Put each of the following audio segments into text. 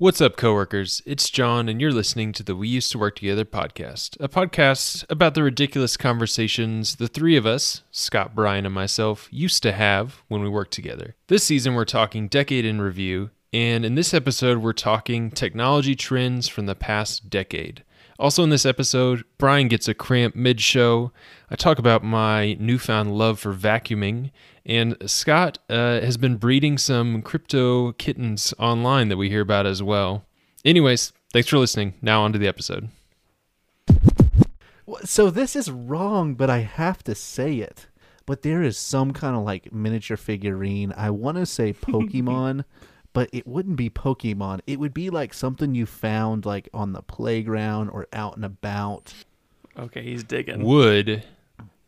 What's up, coworkers? It's John, and you're listening to the We Used to Work Together podcast, a podcast about the ridiculous conversations the three of us, Scott, Brian, and myself, used to have when we worked together. This season, we're talking Decade in Review, and in this episode, we're talking technology trends from the past decade. Also, in this episode, Brian gets a cramp mid show. I talk about my newfound love for vacuuming, and Scott uh, has been breeding some crypto kittens online that we hear about as well. Anyways, thanks for listening. Now, on to the episode. So this is wrong, but I have to say it. But there is some kind of like miniature figurine. I want to say Pokemon, but it wouldn't be Pokemon. It would be like something you found like on the playground or out and about. Okay, he's digging. Would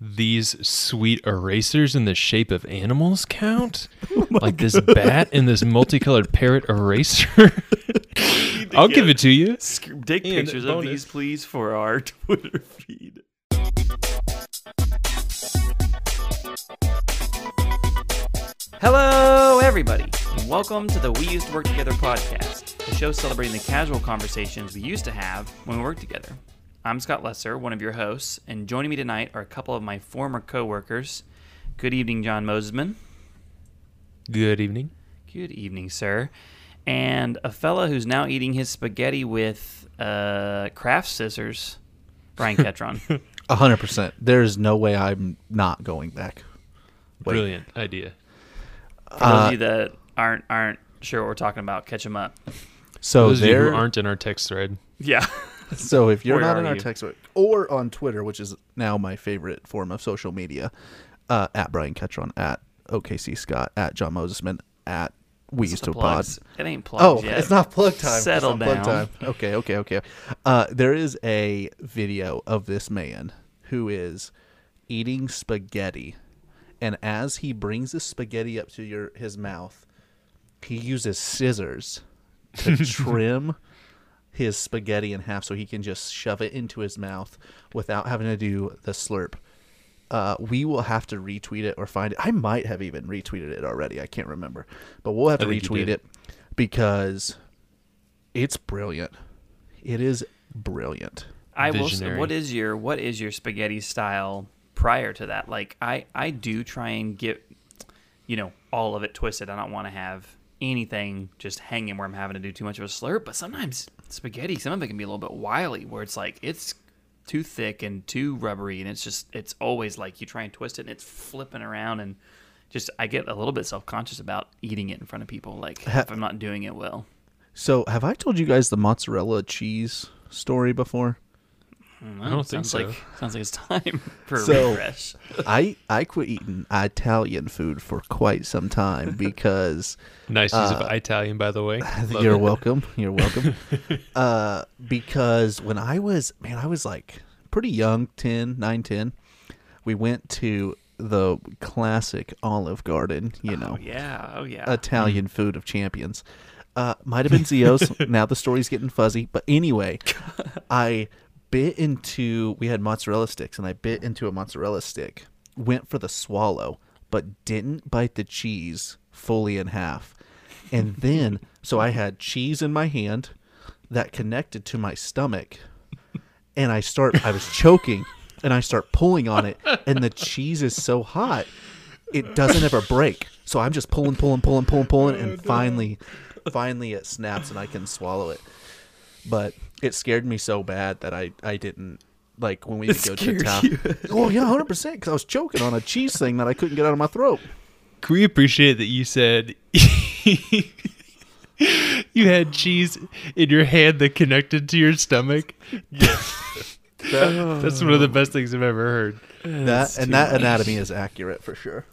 these sweet erasers in the shape of animals count? Oh like this bat and this multicolored parrot eraser? I'll give it to you. Sc- Take And pictures of these, please, for our Twitter feed. Hello, everybody, and welcome to the We Used to Work Together podcast, the show celebrating the casual conversations we used to have when we worked together. I'm Scott Lesser, one of your hosts, and joining me tonight are a couple of my former coworkers. Good evening, John Mosesman. Good evening. Good evening, sir. And a fella who's now eating his spaghetti with uh, craft scissors, Brian Ketron. A hundred percent. There's no way I'm not going back. Wait. Brilliant idea. For those Uh, of you that aren't aren't sure what we're talking about, catch them up. So Those there. who aren't in our text thread, Yeah. So if you're Where not are in our you? text thread or on Twitter, which is now my favorite form of social media, uh, at Brian Ketron, at OKC Scott, at John Mosesman, at We It's Used to Pod. It ain't plugs Oh, yet. it's not plug time. It's Settle not plug down. time. Okay, okay, okay. Uh, there is a video of this man who is eating spaghetti, and as he brings the spaghetti up to your his mouth, he uses scissors to trim his spaghetti in half so he can just shove it into his mouth without having to do the slurp. Uh, we will have to retweet it or find it. I might have even retweeted it already. I can't remember, but we'll have to retweet it because it's brilliant. It is brilliant. I will. Say, what is your what is your spaghetti style prior to that? Like I I do try and get you know all of it twisted. I don't want to have anything just hanging where I'm having to do too much of a slurp. But sometimes spaghetti, some of it can be a little bit wily, where it's like it's too thick and too rubbery, and it's just it's always like you try and twist it and it's flipping around and. Just I get a little bit self conscious about eating it in front of people, like Ha- if I'm not doing it well. So, have I told you guys the mozzarella cheese story before? Mm, don't think sounds so. Like, sounds like it's time for a So- refresh. I I quit eating Italian food for quite some time because nice use Uh, of Italian, by the way. Love you're it. welcome. You're welcome. uh, because when I was, man, I was like pretty young, 10, 9, 10. We went to the classic Olive Garden, you know, Oh yeah, oh yeah. Italian food of champions. Uh, might have been Zio's. now the story's getting fuzzy. But anyway, I bit into, we had mozzarella sticks, and I bit into a mozzarella stick, went for the swallow, but didn't bite the cheese fully in half. And then, so I had cheese in my hand that connected to my stomach, and I start, I was choking, and I start pulling on it, and the cheese is so hot, it doesn't ever break. So I'm just pulling, pulling, pulling, pulling, pulling, and oh, finally, finally it snaps and I can swallow it. But it scared me so bad that I, I didn't like when we would go to scared town. you. Oh yeah, hundred percent. Because I was choking on a cheese thing that I couldn't get out of my throat. Can we appreciate that you said you had cheese in your hand that connected to your stomach? That, That's one of the best things I've ever heard. that and that anatomy is accurate for sure.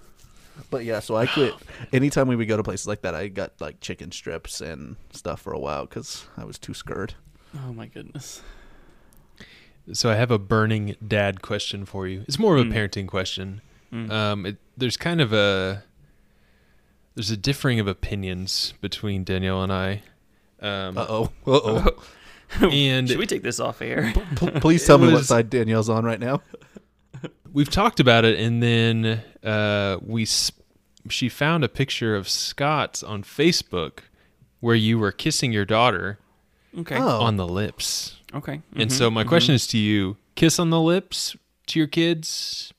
But yeah, so I quit. Anytime we would go to places like that, I got like chicken strips and stuff for a while because I was too scared. oh my goodness. So I have a burning dad question for you. It's more of a Mm. parenting question. Mm. Um, it, there's kind of a there's a differing of opinions between Danielle and I. Um, Uh oh. Uh oh. And- should we take this off air? Please tell It me what side Danielle's on right now. We've talked about it, and then uh, we s- she found a picture of Scott on Facebook where you were kissing your daughter Okay. Oh. on the lips. Okay. And Mhm, so my mhm. question is to you: kiss on the lips to your kids,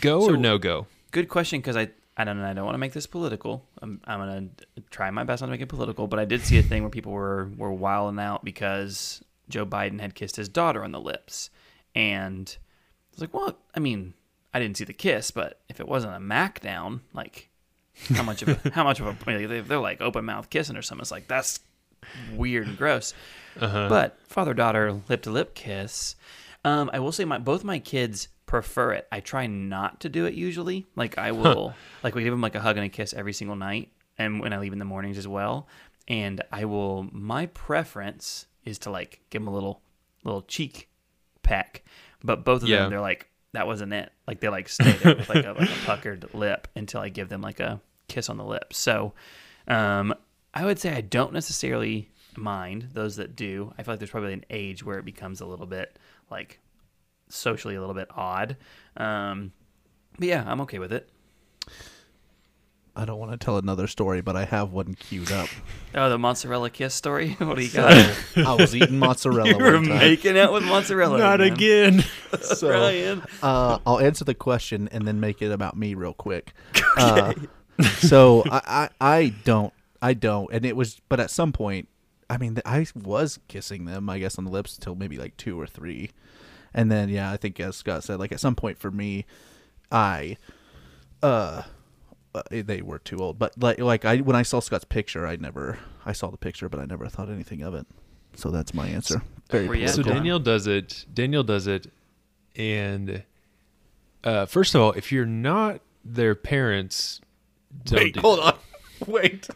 go or no go? good question because I I don't know I don't want to make this political. I'm I'm gonna try my best not to make it political, but I did see a thing where people were were wilding out because Joe Biden had kissed his daughter on the lips, and I was like, well, I mean, I didn't see the kiss, but if it wasn't a mac down, like how much of a, how much of a they- they're like open mouth kissing or something. It's like that's weird and gross. Uh-huh. But father daughter lip to lip kiss. Um, I will say my both my kids prefer it. I try not to do it usually. Like I will like we give them like a hug and a kiss every single night, and when I leave in the mornings as well. And I will. My preference is to like give them a little little cheek peck, but both of Yeah. them they're like that wasn't it. Like they like stay there with like a, like a puckered lip until I give them like a kiss on the lips. So um, I would say I don't necessarily mind those that do. I feel like there's probably an age where it becomes a little bit like socially a little bit odd. Um, but yeah, I'm okay with it. I don't want to tell another story, but I have one queued up. Oh, the mozzarella kiss story. What do you got? I was eating mozzarella you were making out with mozzarella. Not man. again. So, Brian. uh, I'll answer the question and then make it about me real quick. Uh, so I, I, I don't, I don't, and it was, but at some point, I mean, I was kissing them, I guess, on the lips until maybe like two or three, and then yeah, I think as Scott said, like at some point for me, I, uh, they were too old, but like, like I when I saw Scott's picture, I never, I saw the picture, but I never thought anything of it. So that's my answer. Very Where you at, So Daniel does it. Daniel does it, and uh, first of all, if you're not their parents, don't Wait, do hold that. on, wait.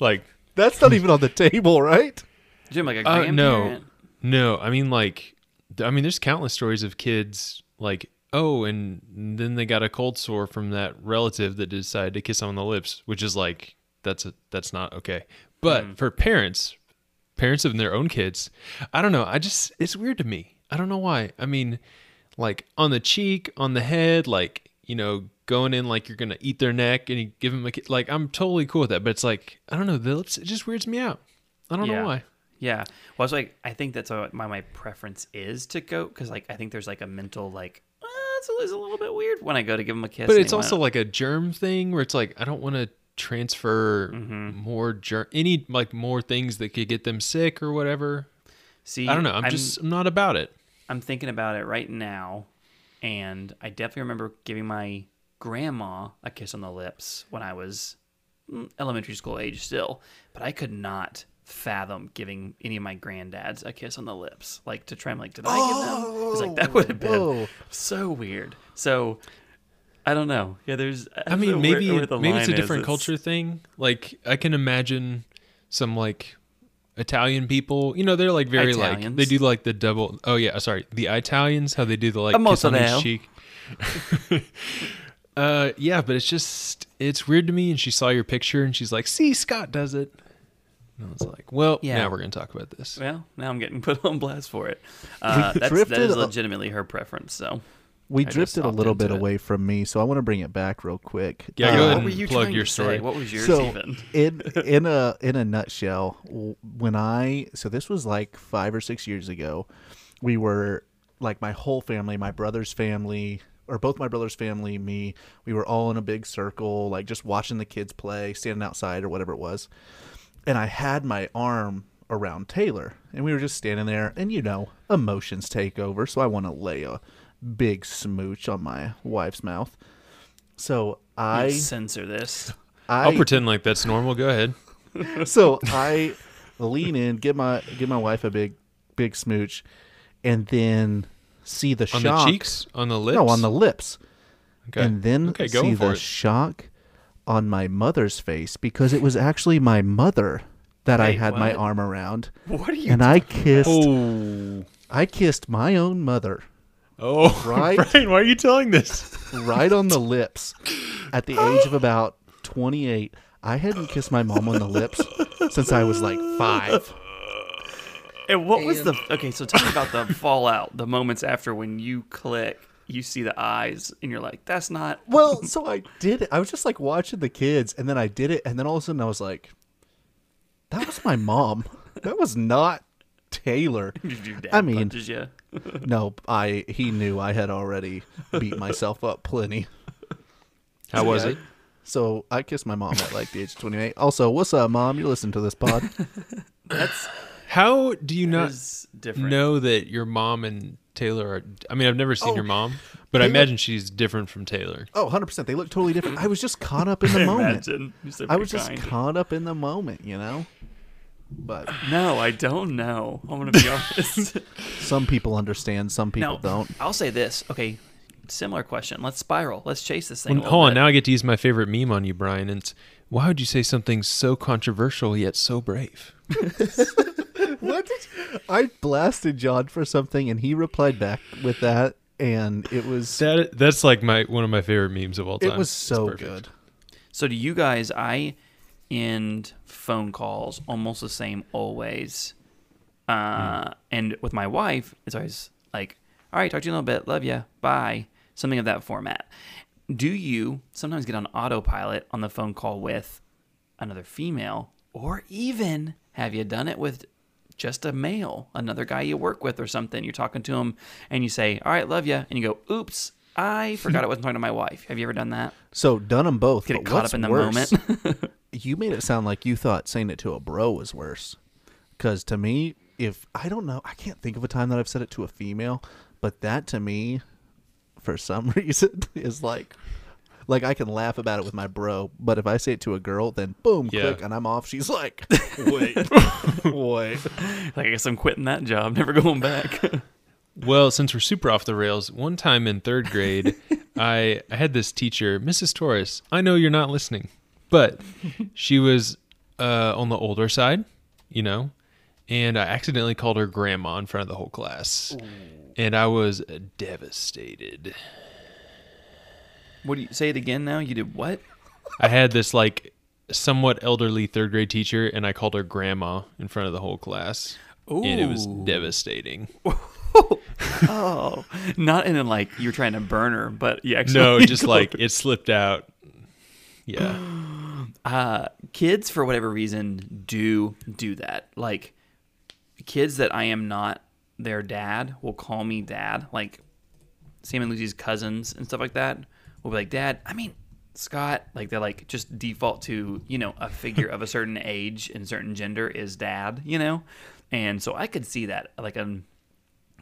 Like, That's not even on the table, right? Jim, like a uh, no, no. I mean, like, I mean, there's countless stories of kids like, oh, and then they got a cold sore from that relative that decided to kiss on the lips, which is like, that's a, that's not okay. But hmm. for parents, parents of their own kids, I don't know. I just it's weird to me. I don't know why. I mean, like on the cheek, on the head, like you know, going in like you're gonna eat their neck and you give them a like. I'm totally cool with that, but it's like I don't know. The lips it just weirds me out. I don't Yeah. know why. Yeah. Well, it's like I think that's what my my preference is to go because like I think there's like a mental like uh, it's, a, little bit weird when I go to give them a kiss. But it's also wanna- like a germ thing where it's like I don't want to transfer Mm-hmm. more germ any like more things that could get them sick or whatever. see. I don't know. I'm, just I'm not about it. I'm thinking about it right now, and I definitely remember giving my grandma a kiss on the lips when I was mm, elementary school age still, but I could not fathom giving any of my granddads a kiss on the lips, like to try and like, did I give them? It's like that would have been Whoa. so weird. So I don't know. Yeah, there's. I don't mean, maybe where- where maybe it's a line is. different It's- culture thing. Like I can imagine some like Italian people. You know, they're like very like they do like the double. Oh yeah, sorry, the Italians how they do the like A kiss on mozzarella. each cheek. uh, yeah, but it's just it's weird to me. And she saw your picture and she's like, "See, Scott does it." And I was like, "Well, Yeah. now we're gonna talk about this." Well, now I'm getting put on blast for it. Uh, that's, that drifted is legitimately her preference. So We I drifted a little bit it. away from me, so I want to bring it back real quick. Yeah, go Uh, ahead what and were you plug trying your to story. say? What was yours so even? in in a in a nutshell, when I so this was like five or six years ago, we were like my whole family, my brother's family, or both my brother's family, me, we were all in a big circle, like just watching the kids play, standing outside or whatever it was, and I had my arm around Taylor, and we were just standing there, and you know, emotions take over, so I want to lay a big smooch on my wife's mouth. So I, I censor this. I I'll pretend like that's normal. Go ahead. so I lean in, give my give my wife a big big smooch, and then see the On shock. On the cheeks, on the lips. No, on the lips, Okay. and then okay, see the it. shock on my mother's face because it was actually my mother that I Wait, had my arm around, What are you? and I kissed oh, I kissed my own mother oh, Right? Brian, why are you telling this? right on the lips at the age of about 28. I hadn't kissed my mom on the lips since I was like five. And what was the okay? So tell me about the fallout, the moments after when you click, you see the eyes, and you're like, "That's not." Well, so I did it. I was just like watching the kids, and then I did it, and then all of a sudden I was like, That was my mom. That was not Taylor. Did your dad I mean- punches you? No, I he knew I had already beat myself up plenty. How was Yeah. it? So I kissed my mom at like the age of 28. Also, what's up, mom? You listen to this pod? That's How do you not is different. know that your mom and Taylor are? I mean, I've never seen Oh, your mom, but I they look- imagine she's different from Taylor. Oh, 100%. They look totally different. I was just caught up in the moment. Imagine. So I was just kind. caught up in the moment, you know? But No, I don't know. I'm gonna be honest. some people understand, some people no, don't. I'll say this. Okay, similar question. Let's spiral. Let's chase this thing. Well, a little hold on, bit. now I get to use my favorite meme on you, Brian. And why would you say something so controversial yet so brave? What? I blasted John for something, and he replied back with that, and it was That that's like my one of my favorite memes of all time. it was so good. So do you guys? I end phone calls almost the same always. Uh, And with my wife, it's always like, "All right, talk to you in a little bit. Love you. Bye." Something of that format. Do you sometimes get on autopilot on the phone call with another female, or even have you done it with just a male, another guy you work with or something? You're talking to him, and you say, "All right, love you," and you go, "Oops." I forgot I wasn't talking to my wife. Have you ever done that? So done them both. Get but caught up in the worse, moment. you made it sound like you thought saying it to a bro was worse. Because to me, if I don't know, I can't think of a time that I've said it to a female, but that to me, for some reason, is like, like I can laugh about it with my bro, but if I say it to a girl, then boom, Yeah. click, and I'm off. She's like, wait, wait. like I guess I'm quitting that job, never going back. Well, since we're super off the rails, one time in third grade, I, I had this teacher, Mrs. Torres. I know you're not listening, but she was uh, on the older side, you know, and I accidentally called her grandma in front of the whole class. And I was devastated. What do you say it again now? You did what? I had this like somewhat elderly third grade teacher, and I called her grandma in front of the whole class. And it was devastating. Oh, not in a, like you're trying to burn her, but you actually No, just like it slipped out. Yeah. uh, kids for whatever reason do do that. Like kids that I am not their dad will call me dad. Like Sam and Lucy's cousins and stuff like that will be like dad. I mean Scott. Like they're like just default to you know a figure of a certain age and certain gender is dad. You know, and so I could see that like an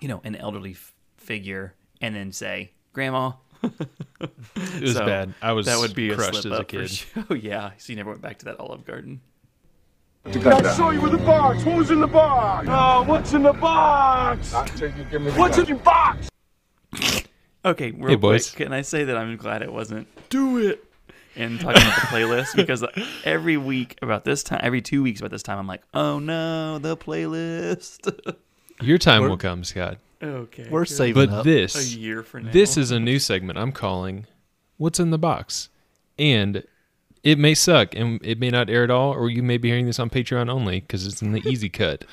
you know an elderly f- figure and then say grandma. It was So, bad. I was that would be a crushed slip as a up for kid. sure. Oh yeah, so you never went back to that Olive Garden. I'll show you in the box. Who's in the box? Oh, what's in the box? What's in the box? Okay, real Hey, boys. quick, can I say that I'm glad it wasn't do it and talking about the playlist because every week about this time, every two weeks about this time, I'm like, oh no, the playlist. Your time will come, Scott. okay, We're good. saving But up. a this year for now. this is a new segment I'm calling What's in the Box. And it may suck and it may not air at all, or you may be hearing this on Patreon only because it's in the easy cut.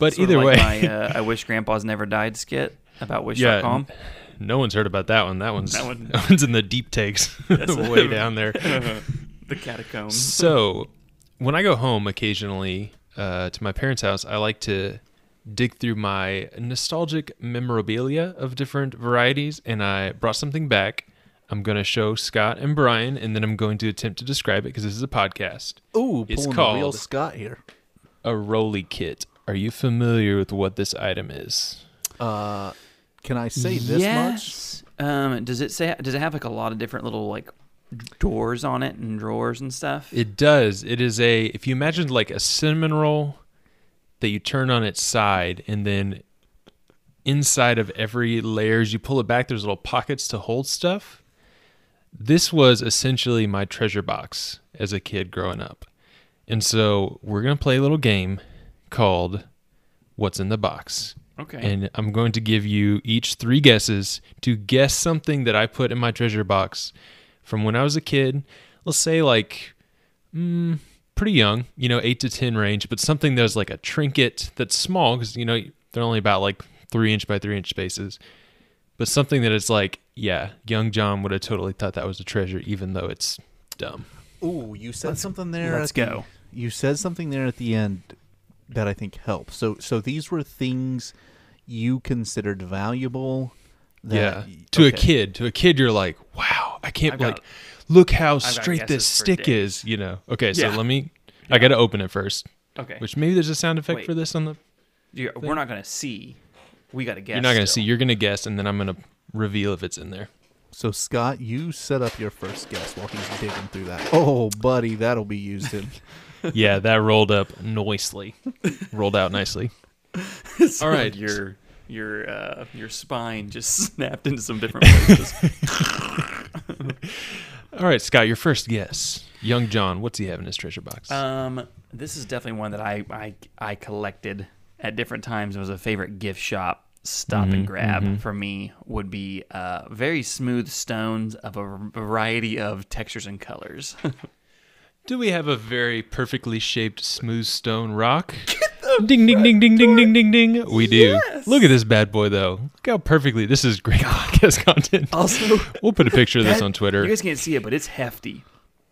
But Sort either like way, my uh, I wish Grandpa's never died skit about yeah, Wish.com. no one's heard about that one. That one's That one- that one's in the deep takes, That's way down there. the catacombs. So, when I go home occasionally uh, to my parents' house, I like to dig through my nostalgic memorabilia of different varieties, and I brought something back. I'm going to show Scott and Brian, and then I'm going to attempt to describe it because this is a podcast. Ooh, It's pulling the real called- Scott here. A Roly Kit. Are you familiar with what this item is? Uh, can I say this much? yes. Um, does it say? Does it have like a lot of different little like doors on it and drawers and stuff? It does. It is a, if you imagine like a cinnamon roll that you turn on its side, and then inside of every layer, layers you pull it back, there's little pockets to hold stuff. This was essentially my treasure box as a kid growing up. And so we're going to play a little game called What's in the Box. Okay. And I'm going to give you each three guesses to guess something that I put in my treasure box from when I was a kid. Let's say like mm, pretty young, you know, eight to 10 range, but something that's like a trinket that's small because, you know, they're only about like three inch by three inch spaces. But something that is like, yeah, young John would have totally thought that was a treasure, even though it's dumb. Ooh, you said something there. let's at the- go. you said something there at the end that I think helps. So so these were things you considered valuable. yeah. That, To a kid, to a kid, you're like, wow, I can't I've got- like, look how got straight this stick is. You know. Okay, so Yeah. let me. I got to open it first. Okay. Which maybe there's a sound effect Wait. for this on the. You're, we're not gonna see. We gotta guess. You're not gonna see. You're gonna guess, and then I'm gonna reveal if it's in there. So Scott, you set up your first guess while he's digging through that. Oh, buddy, that'll be used in. yeah, that rolled up nicely. rolled out nicely. So All right. Your your uh, your spine just snapped into some different places. All right, Scott, your first guess. Young John, what's he have in his treasure box? um, this is definitely one that I I I collected at different times. It was a favorite gift shop stop Mm-hmm, and grab for me. Would be uh, very smooth stones of a variety of textures and colors. Do we have a very perfectly shaped smooth stone rock? Ding ding ding ding ding ding ding ding. We do. Look at this bad boy though. Look how perfectly this is great podcast content. also, We'll put a picture of this that- on Twitter. You guys can't see it, but it's hefty.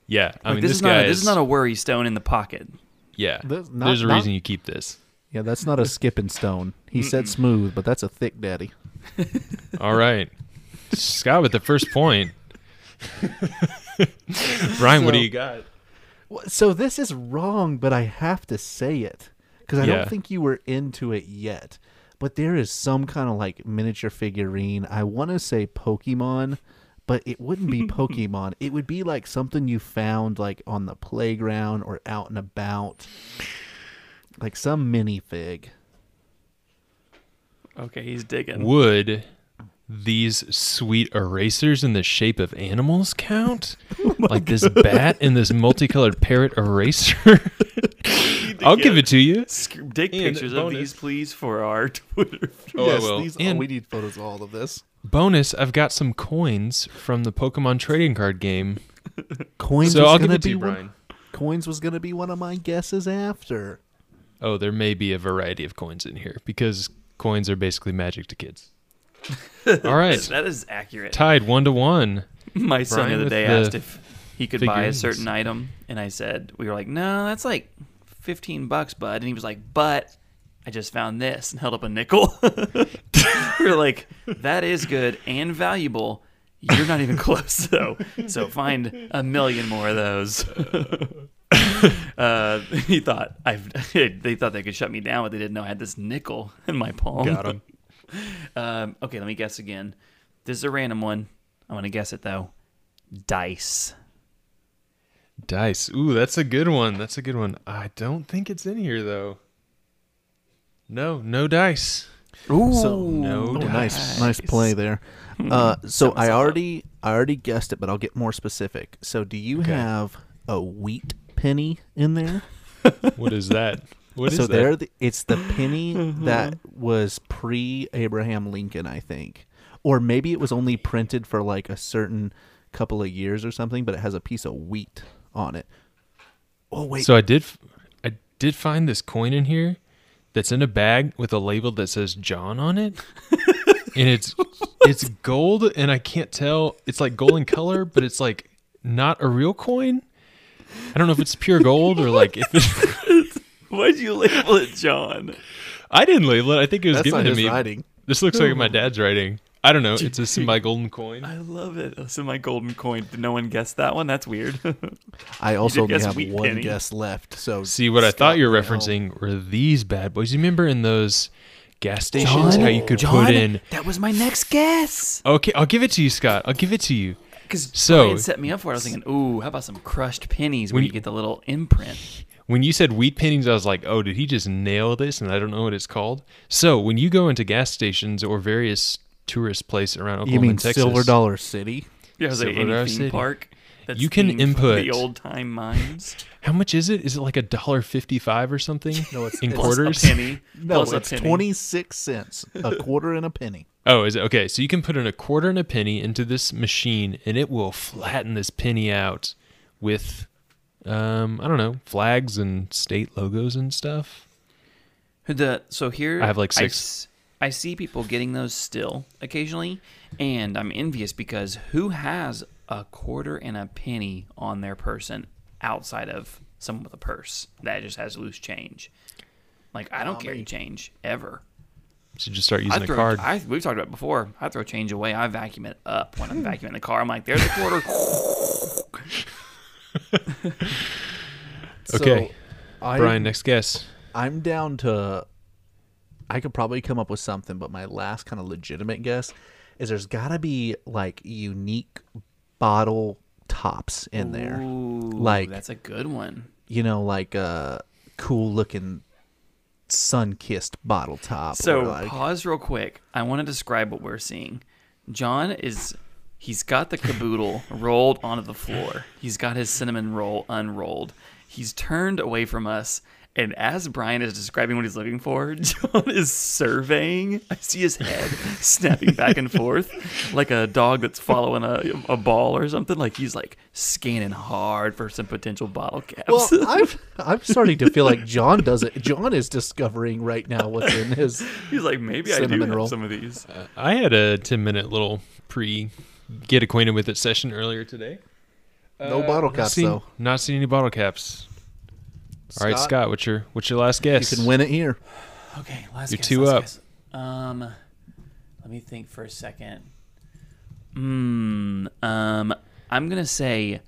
yeah, I Like, mean this, this, is guy not a, this is not a worry stone in the pocket. yeah. This- not- There's a not- reason you keep this. Yeah, that's not a skipping stone. He said smooth, but that's a thick daddy. All right, Scott with the first point. Brian, what do So- you got? Well, So this is wrong, but I have to say it because I Yeah. don't think you were into it yet. But there is some kind of like miniature figurine. I want to say Pokemon, but it wouldn't be Pokemon. It would be like something you found like on the playground or out and about, like some minifig. Okay, he's digging. Would these sweet erasers in the shape of animals count? Oh like this bat and this multicolored parrot eraser? I'll give it to you. Sc- Take And pictures of these, please, for our Twitter. Oh, I will. these, oh, And- we need photos of all of this. Bonus, I've got some coins from the Pokemon trading card game. Coins. So was I'll give gonna it to be you, one- Brian. Coins was gonna be one of my guesses after. Oh, there may be a variety of coins in here because coins are basically magic to kids. All right. That is accurate. Tied one to one. My son Brian the other day the asked if he could buy a figurines. certain item, and I said, "We were like, no, that's like fifteen bucks, bud." And he was like, "But I just found this," and held up a nickel. we were like, "That is good and valuable." You're not even close though. So find a million more of those. uh, he thought I. They thought they could shut me down, but they didn't know I had this nickel in my palm. Got 'em. um, okay, let me guess again. This is a random one. I'm gonna guess it though. Dice. Dice. Ooh, that's a good one. That's a good one. I don't think it's in here though. No, no dice. Ooh, So No Oh, nice, dice. nice play there. Uh, so I myself up. already, I already guessed it, but I'll get more specific. So, do you Okay. have a wheat penny in there? What is that? What is so that? there, the, it's the penny mm-hmm. that was pre Abraham Lincoln, I think, or maybe it was only printed for like a certain couple of years or something, but it has a piece of wheat on it. Oh wait, So I did, f- I did find this coin in here that's in a bag with a label that says John on it, and it's it's gold, and I can't tell. It's like gold in color, but it's like not a real coin. I don't know if it's pure gold or like if it's. Why'd you label it John? I didn't label it. I think it was that's given not to his me. writing. This looks like my hmm. dad's writing. I don't know. It's a semi golden coin. I love it. That's in my golden coin. Did no one guess that one? That's weird. I also only guess have wheat one penny. guess left. So See what I thought you were Scott, referencing were these bad boys. You remember in those gas stations how you could put in That was my next guess. Okay, I'll give it to you, Scott. I'll give it to you. Because So- Brian set me up for it. I was thinking, ooh, how about some crushed pennies where you you- get the little imprint? When you said wheat pennies, I was like, oh, did he just nail this? And I don't know what it's called. So when you go into gas stations or various tourist places around Oklahoma You mean and Texas, Silver Dollar City? Yeah, it like Silver any Dollar City. park. That's You can input- the old time mines. how much is it? Is it like a dollar fifty-five or something? No, it's- in it's quarters. A penny. No, plus a it's penny. twenty six cents, a quarter and a penny. Oh, is it okay? So you can put in a quarter and a penny into this machine, and it will flatten this penny out with, um, I don't know, flags and state logos and stuff. The so here I have, like, I six. s- I, see people getting those still occasionally, and I'm envious because who has a quarter and a penny on their person outside of someone with a purse that just has loose change. Like I don't carry change ever. Should just start using I a throw, card. I, we've talked about it before. I throw change away. I vacuum it up when I'm vacuuming the car. I'm like, there's a quarter. Okay. So, I, Brian, next guess. I'm down to. I could probably come up with something, but my last kind of legitimate guess is there's got to be like unique bottle tops in there. Ooh, Like- that's a good one. You know, like a cool looking sun kissed bottle top. So like, pause real quick. I want to describe what we're seeing. John is he's got the caboodle rolled onto the floor. He's got his cinnamon roll unrolled. He's turned away from us. And as Brian is describing what he's looking for, John is surveying. I see his head snapping back and forth like a dog that's following a, a ball or something. Like he's like scanning hard for some potential bottle caps. well, I'm I'm starting to feel like John does it. John is discovering right now what's in his. he's like, maybe I do Cinnamon have roll. some of these. Uh, I had a 10 minute little pre get acquainted with it session earlier today. No bottle caps seen, though. Not seen any bottle caps. All right, Scott, Scott, what's your what's your last guess? You can win it here. Okay, last You're guess, two last up. guess. Um, let me think for a second. Hmm. Um, I'm gonna say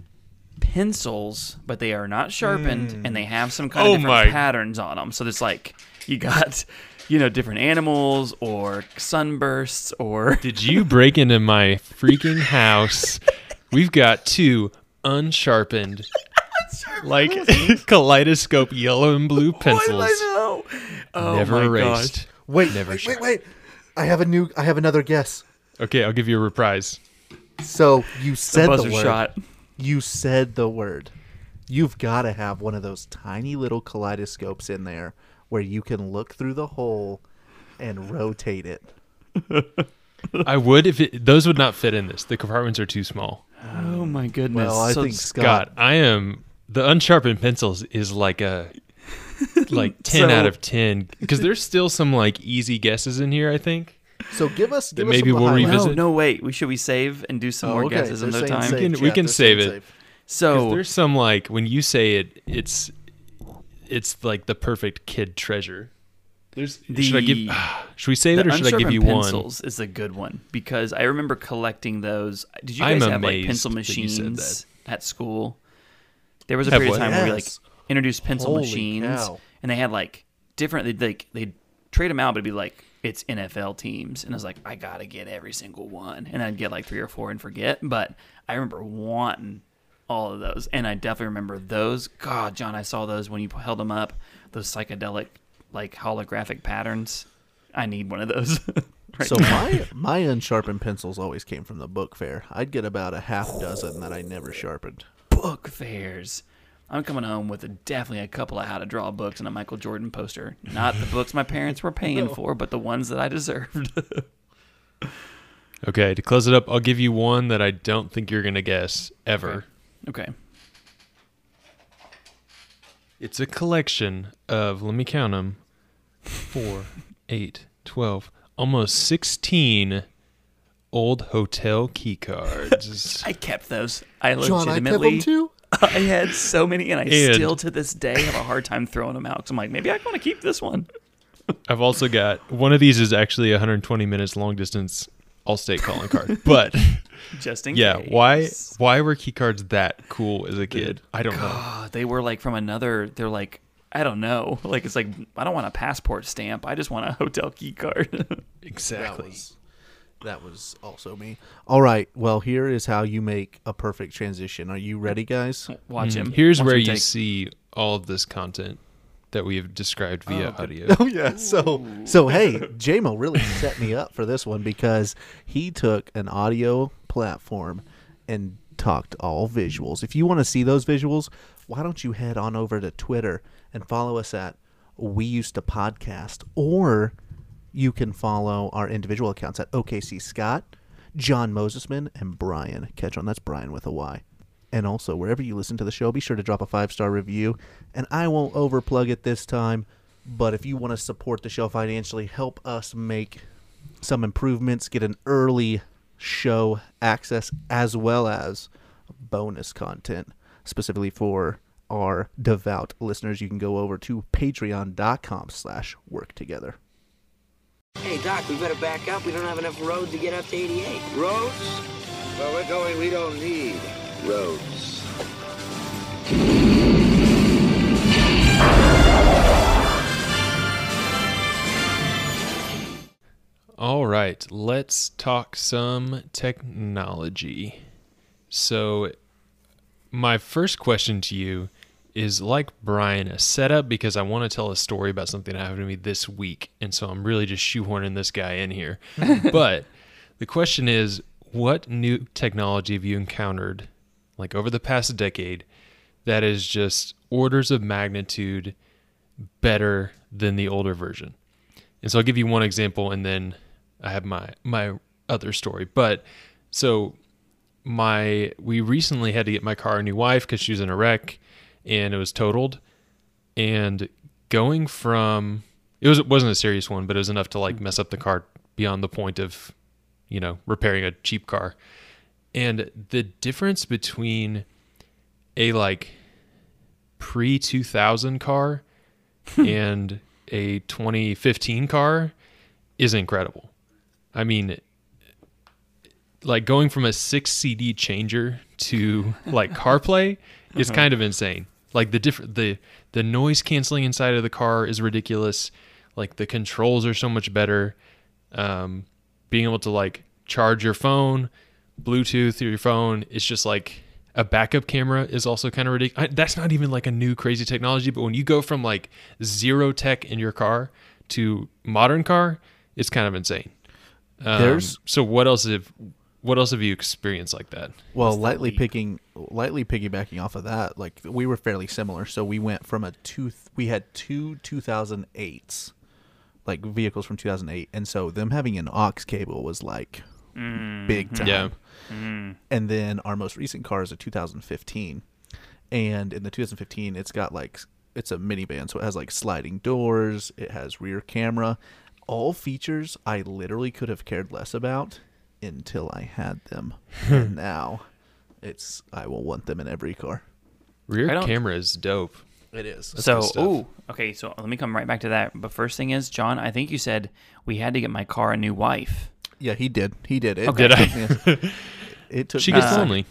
pencils, but they are not sharpened, and they have some kind Oh of different my- patterns on them. So it's like you got, you know, different animals or sunbursts or Did you break into my freaking house? We've got two unsharpened, like kaleidoscope yellow and blue pencils, I know? Oh never my erased. gosh. Wait, Never wait, sharp. wait, wait. I have a new. I have another guess. Okay, I'll give you a reprise. So you said the, Buzzer word. shot. You said the word. You've got to have one of those tiny little kaleidoscopes in there where you can look through the hole and rotate it. I would if it, those would not fit in this. The compartments are too small. Oh my goodness. Well, I So think Scott, Scott. I am the unsharpened pencils is like a like ten So- out of ten because there's still some like easy guesses in here. I think. So give us. Give us maybe some we'll highlights. revisit- No, no, wait. We should we save and do some Oh, more okay. guesses They're another saying time? save, We can- we can They're saying save it. 'Cause So there's some like when you say it, it's it's like the perfect kid treasure. There's should I give? Should we save it or should I give unsharpened you one? pencils is a good one because I remember collecting those. Did you I'm guys have like amazed pencil that you machines at school? There was a Have period what? of time where we like introduced pencil Holy machines, cow. and they had like different. They'd like they'd trade them out, but it'd be like it's NFL teams, and I was like, I gotta get every single one, and I'd get like three or four and forget. But I remember wanting all of those, and I definitely remember those. God, John, I saw those when you held them up. Those psychedelic, like holographic patterns. I need one of those. right So now. my my unsharpened pencils always came from the book fair. I'd get about a half dozen that I never sharpened. book fairs. I'm coming home with a, definitely a couple of how to draw books and a Michael Jordan poster. Not the books my parents were paying for, but the ones that I deserved. Okay, to close it up, I'll give you one that I don't think you're gonna guess ever. okay. It's a collection of let me count them: four, eight, twelve, almost sixteen old hotel key cards. I kept those. I legitimately. John, I kept them too. I had so many, and I And- still to this day have a hard time throwing them out. Cause I'm like, maybe I want to keep this one. I've also got one of these is actually 120 minutes long distance Allstate calling card, but Just in yeah, case. why why were key cards that cool as a kid? I don't know. Ah, they were like from another. They're like. I don't know. Like it's like I don't want a passport stamp. I just want a hotel key card. That Exactly. was that was also me. All right. Well, here is how you make a perfect transition. Are you ready, guys? Watch him. Mm, Here's Watch where him you take- see all of this content that we have described via oh, audio. Oh yeah. So so hey, JMO really set me up for this one because he took an audio platform and talked all visuals. If you want to see those visuals, why don't you head on over to Twitter and follow us at We Used to Podcast, or you can follow our individual accounts at OKC Scott, John Mosesman, and Brian. Ketron, that's Brian with a Y. And also, wherever you listen to the show, be sure to drop a five star review. And I won't overplug it this time, but if you want to support the show financially, help us make some improvements, get an early show access, as well as bonus content, specifically for our devout listeners, you can go over to patreon.com slash work together. Hey, Doc, we better back up. We don't have enough road to get up to 88. Roads? Where we're going, we don't need roads. All right, let's talk some technology. So, my first question to you is like Brian, a setup because I want to tell a story about something that happened to me this week. And so I'm really just shoehorning this guy in here. but the question is what new technology have you encountered, like over the past decade, that is just orders of magnitude better than the older version? And so I'll give you one example and then I have my my other story. But so my we recently had to get my car a new wife because she was in a wreck and it was totaled. And going from it was it wasn't a serious one, but it was enough to like mess up the car beyond the point of, you know, repairing a cheap car. And the difference between a like pre 2000 car and a 2015 car is incredible. I mean, like going from a six CD changer to like CarPlay is kind of insane. Like the different the the noise canceling inside of the car is ridiculous. Like the controls are so much better. Um, being able to like charge your phone, Bluetooth through your phone, it's just like a backup camera is also kind of ridiculous. That's not even like a new crazy technology, but when you go from like zero tech in your car to modern car, it's kind of insane. Um, There's- so what else have what else have you experienced like that? Well, lightly picking, lightly piggybacking off of that, like we were fairly similar. So we went from a two, we had two 2008s, like vehicles from 2008, and so them having an aux cable was like big time. Yeah. Mm-hmm. And then our most recent car is a 2015, and in the 2015, it's got like it's a minivan, so it has like sliding doors, it has rear camera, all features I literally could have cared less about until I had them, and now it's I will want them in every car. Rear don't- camera is dope. It is. so, good stuff. ooh, okay. So let me come right back to that. But first thing is, John, I think you said we had to get my car a new wife. Yeah, he did. He did. It Okay. Did I? took me it took She gets second. lonely.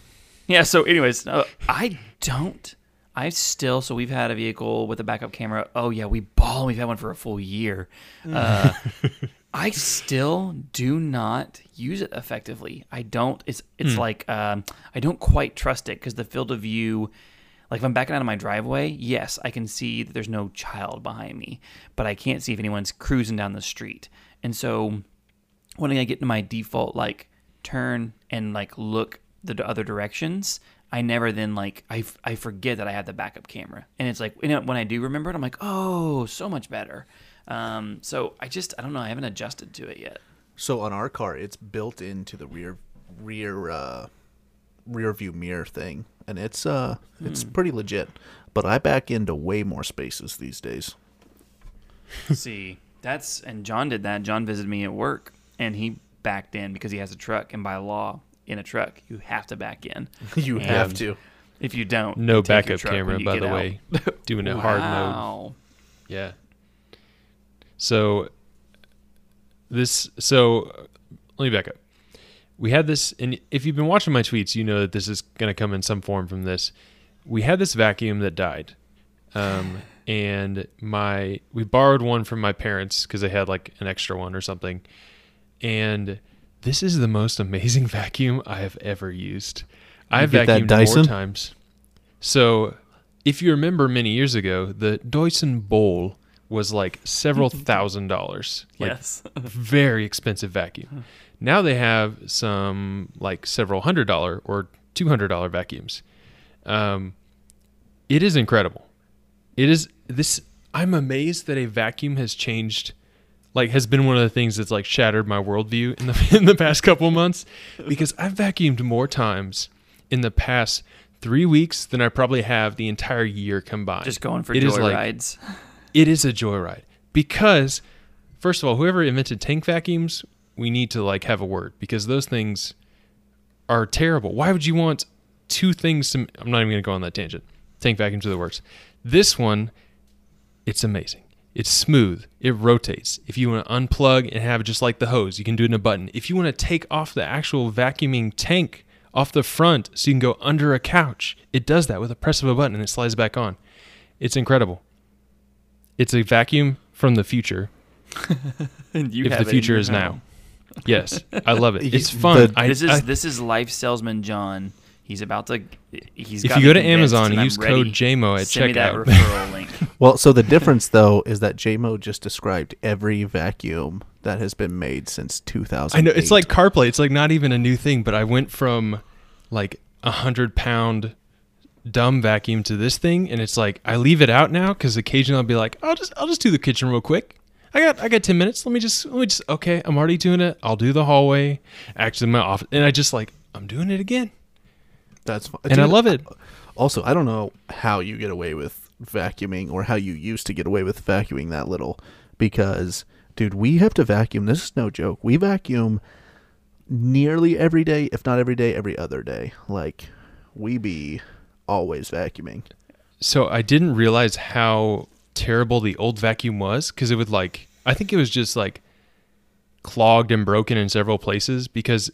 Yeah. So, anyways, uh, I don't. I still. So we've had a vehicle with a backup camera. Oh yeah, we ball. We've had one for a full year. Uh, I still do not use it effectively. I don't. It's it's like um, I don't quite trust it because the field of view. Like if I'm backing out of my driveway, yes, I can see that there's no child behind me, but I can't see if anyone's cruising down the street. And so when I get to my default like turn and like look the other directions, I never then like I, f- I forget that I have the backup camera, and it's like you know, when I do remember it, I'm like, oh, so much better. Um, so I just I don't know, I haven't adjusted to it yet. So on our car, it's built into the rear rear uh, rear view mirror thing, and it's uh it's pretty legit. But I back into way more spaces these days. See, that's and John did that. John visited me at work, and he backed in because he has a truck, and by law, in a truck, you have to back in. You And have to. If you don't, No you backup camera, by the out. way. Doing it hard mode. Wow. Yeah. So this so uh, let me back up. We had this and if you've been watching my tweets, you know that this is going to come in some form from this. We had this vacuum that died. Um and my we borrowed one from my parents cuz they had like an extra one or something. And this is the most amazing vacuum I have ever used. I've get that vacuumed Dyson? more times. So, if you remember many years ago, the Dyson Ball was like several thousand dollars. Like Yes. very expensive vacuum. Now they have some like several hundred dollar or two hundred dollar vacuums. Um, it is incredible. It is this. I'm amazed that a vacuum has changed. Like has been one of the things that's like shattered my worldview in the in the past couple months, because I've vacuumed more times in the past three weeks than I probably have the entire year combined. Just going for It is like- joyrides. it is a joyride because first of all whoever invented tank vacuums we need to like have a word because those things are terrible why would you want two things to i'm not even going to go on that tangent tank vacuum to the works. This one, it's amazing. It's smooth. It rotates. If you want to unplug and have it just like the hose, you can do it in a button. If you want to take off the actual vacuuming tank off the front so you can go under a couch, it does that with a press of a button and it slides back on. It's incredible. It's a vacuum from the future And you if have the future your is home. now. Yes, I love it. It's The- fun. I, This is I- this is life salesman John. He's about to. He's. if got you go to Amazon and use ready. code JMO at Send me that checkout, referral link. Well, so the difference though is that JMO just described every vacuum that has been made since 2000. I know it's like CarPlay. It's like not even a new thing, but I went from like a hundred pound dumb vacuum to this thing, and it's like I leave it out now because occasionally I'll be like, I'll just I'll just do the kitchen real quick. I got I got ten minutes. Let me just let me just okay. I'm already doing it. I'll do the hallway, actually my office, and I just like I'm doing it again, that's fun. and I love it. Also, I don't know how you get away with vacuuming or how you used to get away with vacuuming that little because dude, we have to vacuum. This is no joke. We vacuum nearly every day, if not every day, every other day. Like we be always vacuuming. So I didn't realize how terrible the old vacuum was because it would like I think it was just like clogged and broken in several places because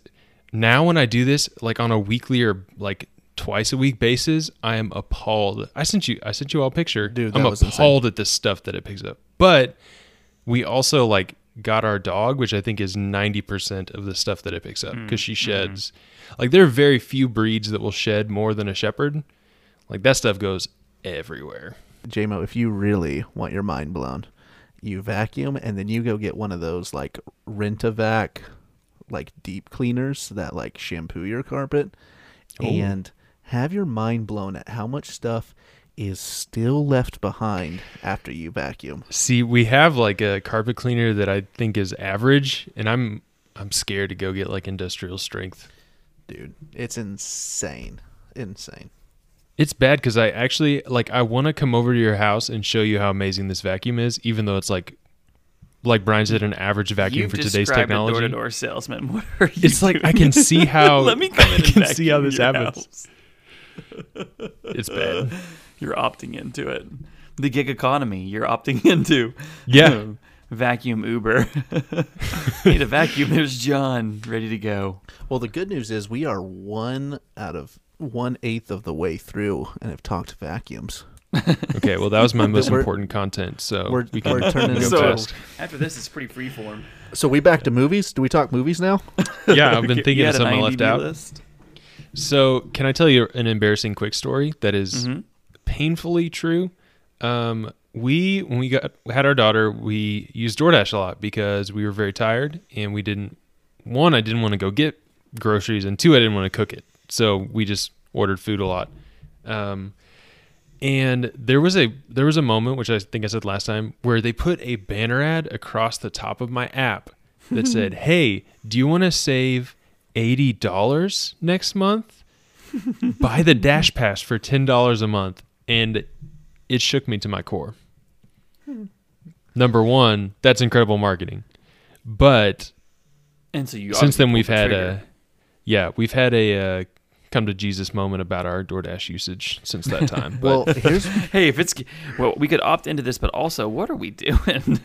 now when I do this like on a weekly or like twice a week basis, I am appalled. I sent you I sent you all a picture. Dude, I'm that was insane. appalled at the stuff that it picks up. But we also like got our dog, which I think is 90% of the stuff that it picks up hmm. because she hmm. sheds. Like there are very few breeds that will shed more than a shepherd. Like that stuff goes everywhere. JMO, if you really want your mind blown, you vacuum and then you go get one of those like rent a vac like deep cleaners that like shampoo your carpet oh. and have your mind blown at how much stuff is still left behind after you vacuum. See, we have like a carpet cleaner that I think is average, and I'm I'm scared to go get like industrial strength. Dude, it's insane. Insane. It's bad because I actually like I want to come over to your house and show you how amazing this vacuum is, even though it's like like Brian said, an average vacuum You've for today's described a technology. door-to-door salesman. What are you? It's like I can see how Let me come in I and can see how vacuum this happens. house. It's bad. You're opting into it. The gig economy. You're opting into. Yeah. Um, vacuum Uber. Need a vacuum. There's John ready to go. Well, the good news is we are one out of one eighth of the way through and have talked vacuums. Okay, well that was my most important content, so we're- we can we're turning go So fast. after this, it's pretty freeform. So we back to movies? Do we talk movies now? Yeah, I've been thinking had of something I left out. List? So, can I tell you an embarrassing quick story that is Mm-hmm. painfully true? Um, we when we got had our daughter, we used DoorDash a lot because we were very tired and we didn't one I didn't want to go get groceries and two I didn't want to cook it. So we just ordered food a lot. Um, and there was a there was a moment which I think I said last time where they put a banner ad across the top of my app that said, "Hey, do you want to save eighty dollars next month? Buy the Dash Pass for ten dollars a month." And it shook me to my core. Number one, that's incredible marketing, but And so you since then we've the had trigger. a yeah we've had a uh, come to jesus moment about our doordash usage since that time but well, here's Hey, if it's well, we could opt into this, but also, what are we doing?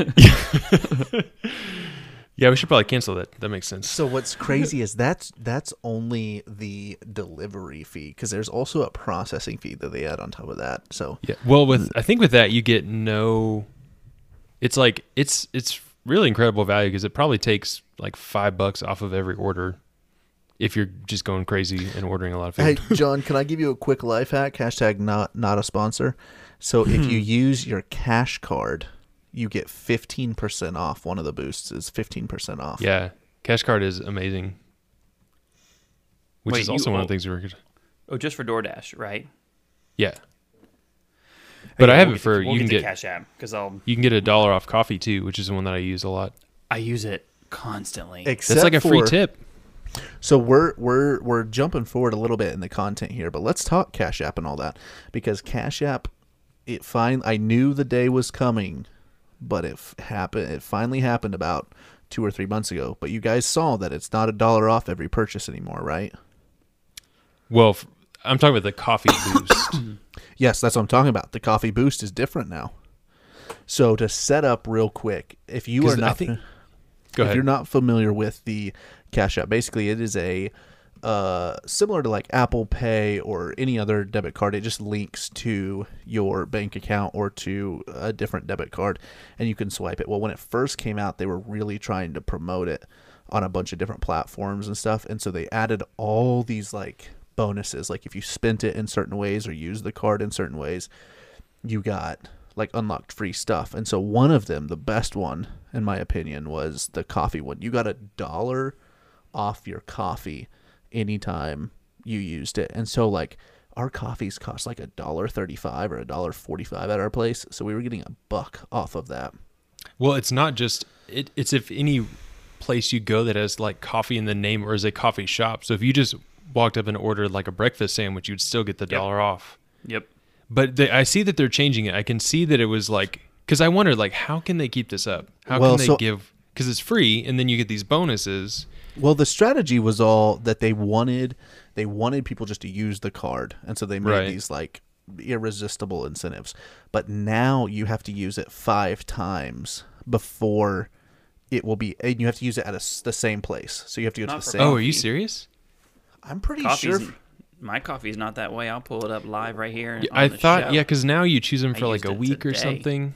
yeah we should probably cancel that that makes sense So what's crazy is that's that's only the delivery fee because there's also a processing fee that they add on top of that. So yeah well with i think with that you get no it's like it's it's really incredible value because it probably takes like five bucks off of every order if you're just going crazy and ordering a lot of food hey John, can I give you a quick life hack? Hashtag not not a sponsor. So if you hmm. use your cash card, you get fifteen percent off. One of the boosts is fifteen percent off. yeah cash card is amazing which Wait, is also you- one of the things we're oh, just for DoorDash, right? yeah but i have we'll it get- for we'll you can the get Cash App because I'll You can get a dollar off coffee too, which is the one that I use a lot. I use it constantly. Except That's like a free for- tip. So we're we're we're jumping forward a little bit in the content here, but let's talk Cash App and all that because Cash App, it fine. I knew the day was coming, but it f- happened. It finally happened about two or three months ago. But you guys saw that it's not a dollar off every purchase anymore, right? Well, f- I'm talking about the coffee boost. Yes, that's what I'm talking about. The coffee boost is different now. So to set up real quick, if you are not think- if ahead. you're not familiar with the Cash App, basically it is a uh, similar to like Apple Pay or any other debit card. It just links to your bank account or to a different debit card, and you can swipe it. Well, when it first came out, they were really trying to promote it on a bunch of different platforms and stuff, and so they added all these like bonuses. Like if you spent it in certain ways or used the card in certain ways, you got like unlocked free stuff. And so one of them, the best one in my opinion, was the coffee one. You got a dollar off your coffee anytime you used it. And so like our coffees cost like a dollar thirty five or a dollar forty five at our place. So we were getting a buck off of that. Well, it's not just it, it's if any place you go that has like coffee in the name or is a coffee shop. So if you just walked up and ordered like a breakfast sandwich, you'd still get the dollar off. Yep. But they, I see that they're changing it. I can see that it was like because I wondered like how can they keep this up? How Well, can they so- give because it's free and then you get these bonuses. Well, the strategy was all that they wanted. They wanted people just to use the card, and so they made Right. these like irresistible incentives. But now you have to use it five times before it will be, and you have to use it at a s the same place. So you have to go Not to the for same. Oh, are you serious? I'm pretty Coffee's sure. my coffee's not that way. I'll pull it up live right here. On I the thought show. yeah, because now you choose them I for like a it week or something.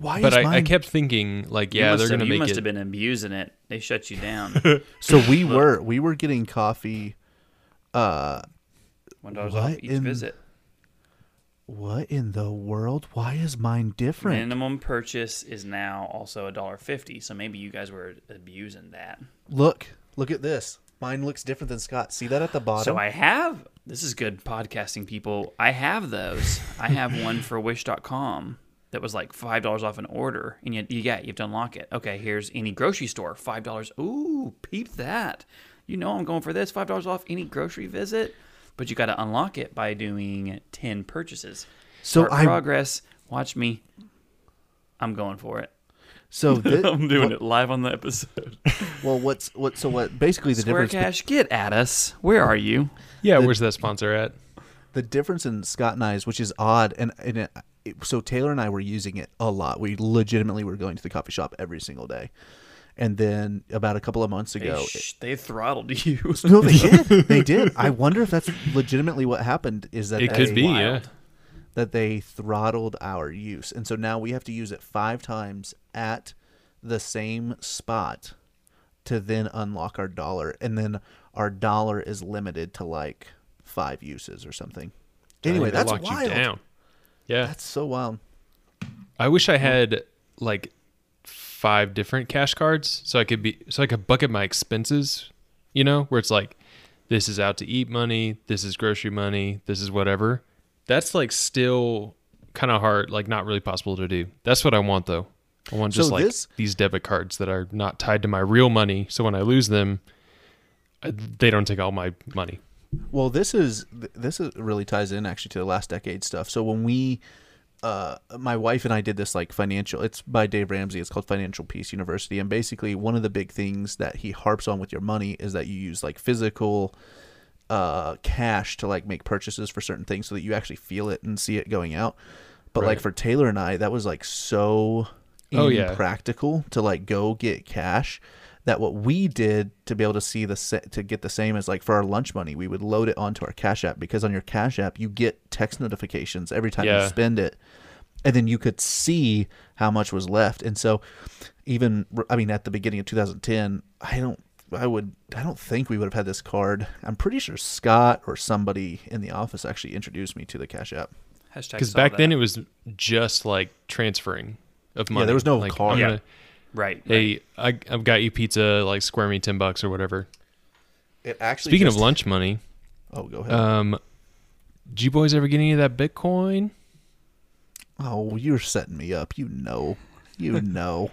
Why But is I, I kept thinking like yeah they're gonna You make must have been abusing it. They shut you down. So we were we were getting coffee. Uh, One dollars What off each in- visit. what in the world? Why is mine different? Minimum purchase is now also a dollar fifty. So maybe you guys were abusing that. Look, look at this. Mine looks different than Scott. See that at the bottom? So I have this is good podcasting people. I have those. I have one for wish.com that was like five dollars off an order. And you, you got you have to unlock it. Okay, here's any grocery store, five dollars. Ooh, peep that. You know I'm going for this, five dollars off any grocery visit. But you gotta unlock it by doing ten purchases. So Start I- progress. Watch me. I'm going for it. so thi- I'm doing it live on the episode. Well, what's what? So what? Basically, the Square difference. be- Cash, get at us. Where are you? yeah, where's that sponsor at? the difference in Scott and I's, which is odd, and, and it, it- so Taylor and I were using it a lot. We legitimately were going to the coffee shop every single day, and then about a couple of months They, ago, sh- they throttled you. no, they did. They did. I wonder if that's legitimately what happened. Is that It they, could be, yeah. that they throttled our use, and so now we have to use it five times at the same spot to then unlock our dollar, and then our dollar is limited to like five uses or something. Anyway, They that's locked wild. Yeah, That's so wild. I wish I had like five different cash cards so I could be so I could bucket my expenses, you know, where it's like this is out to eat money, this is grocery money, this is whatever. That's like still kind of hard, like not really possible to do. That's what I want though. I want just So like this- these debit cards that are not tied to my real money, so when I lose them, they don't take all my money. Well, this is this is really ties in actually to the last decade stuff. So when we, uh, my wife and I did this like financial. It's by Dave Ramsey. It's called Financial Peace University, and basically one of the big things that he harps on with your money is that you use like physical, uh, cash to like make purchases for certain things, so that you actually feel it and see it going out. But like for Taylor and I, that was like so Oh, yeah. impractical to like go get cash that what we did to be able to see the sa- to get the same as like for our lunch money we would load it onto our cash app because on your cash app you get text notifications every time Yeah. you spend it and then you could see how much was left and so even i mean at the beginning of 2010 i don't i would i don't think we would have had this card i'm pretty sure scott or somebody in the office actually introduced me to the cash app Because back that. then it was just like transferring of money. Yeah, there was no like, card. I'm Yeah. Gonna- right. hey, I, I've got you pizza, like square me ten bucks or whatever. it actually Speaking just- of lunch money, oh go ahead um, did you boys ever get any of that Bitcoin? oh you're setting me up you know you know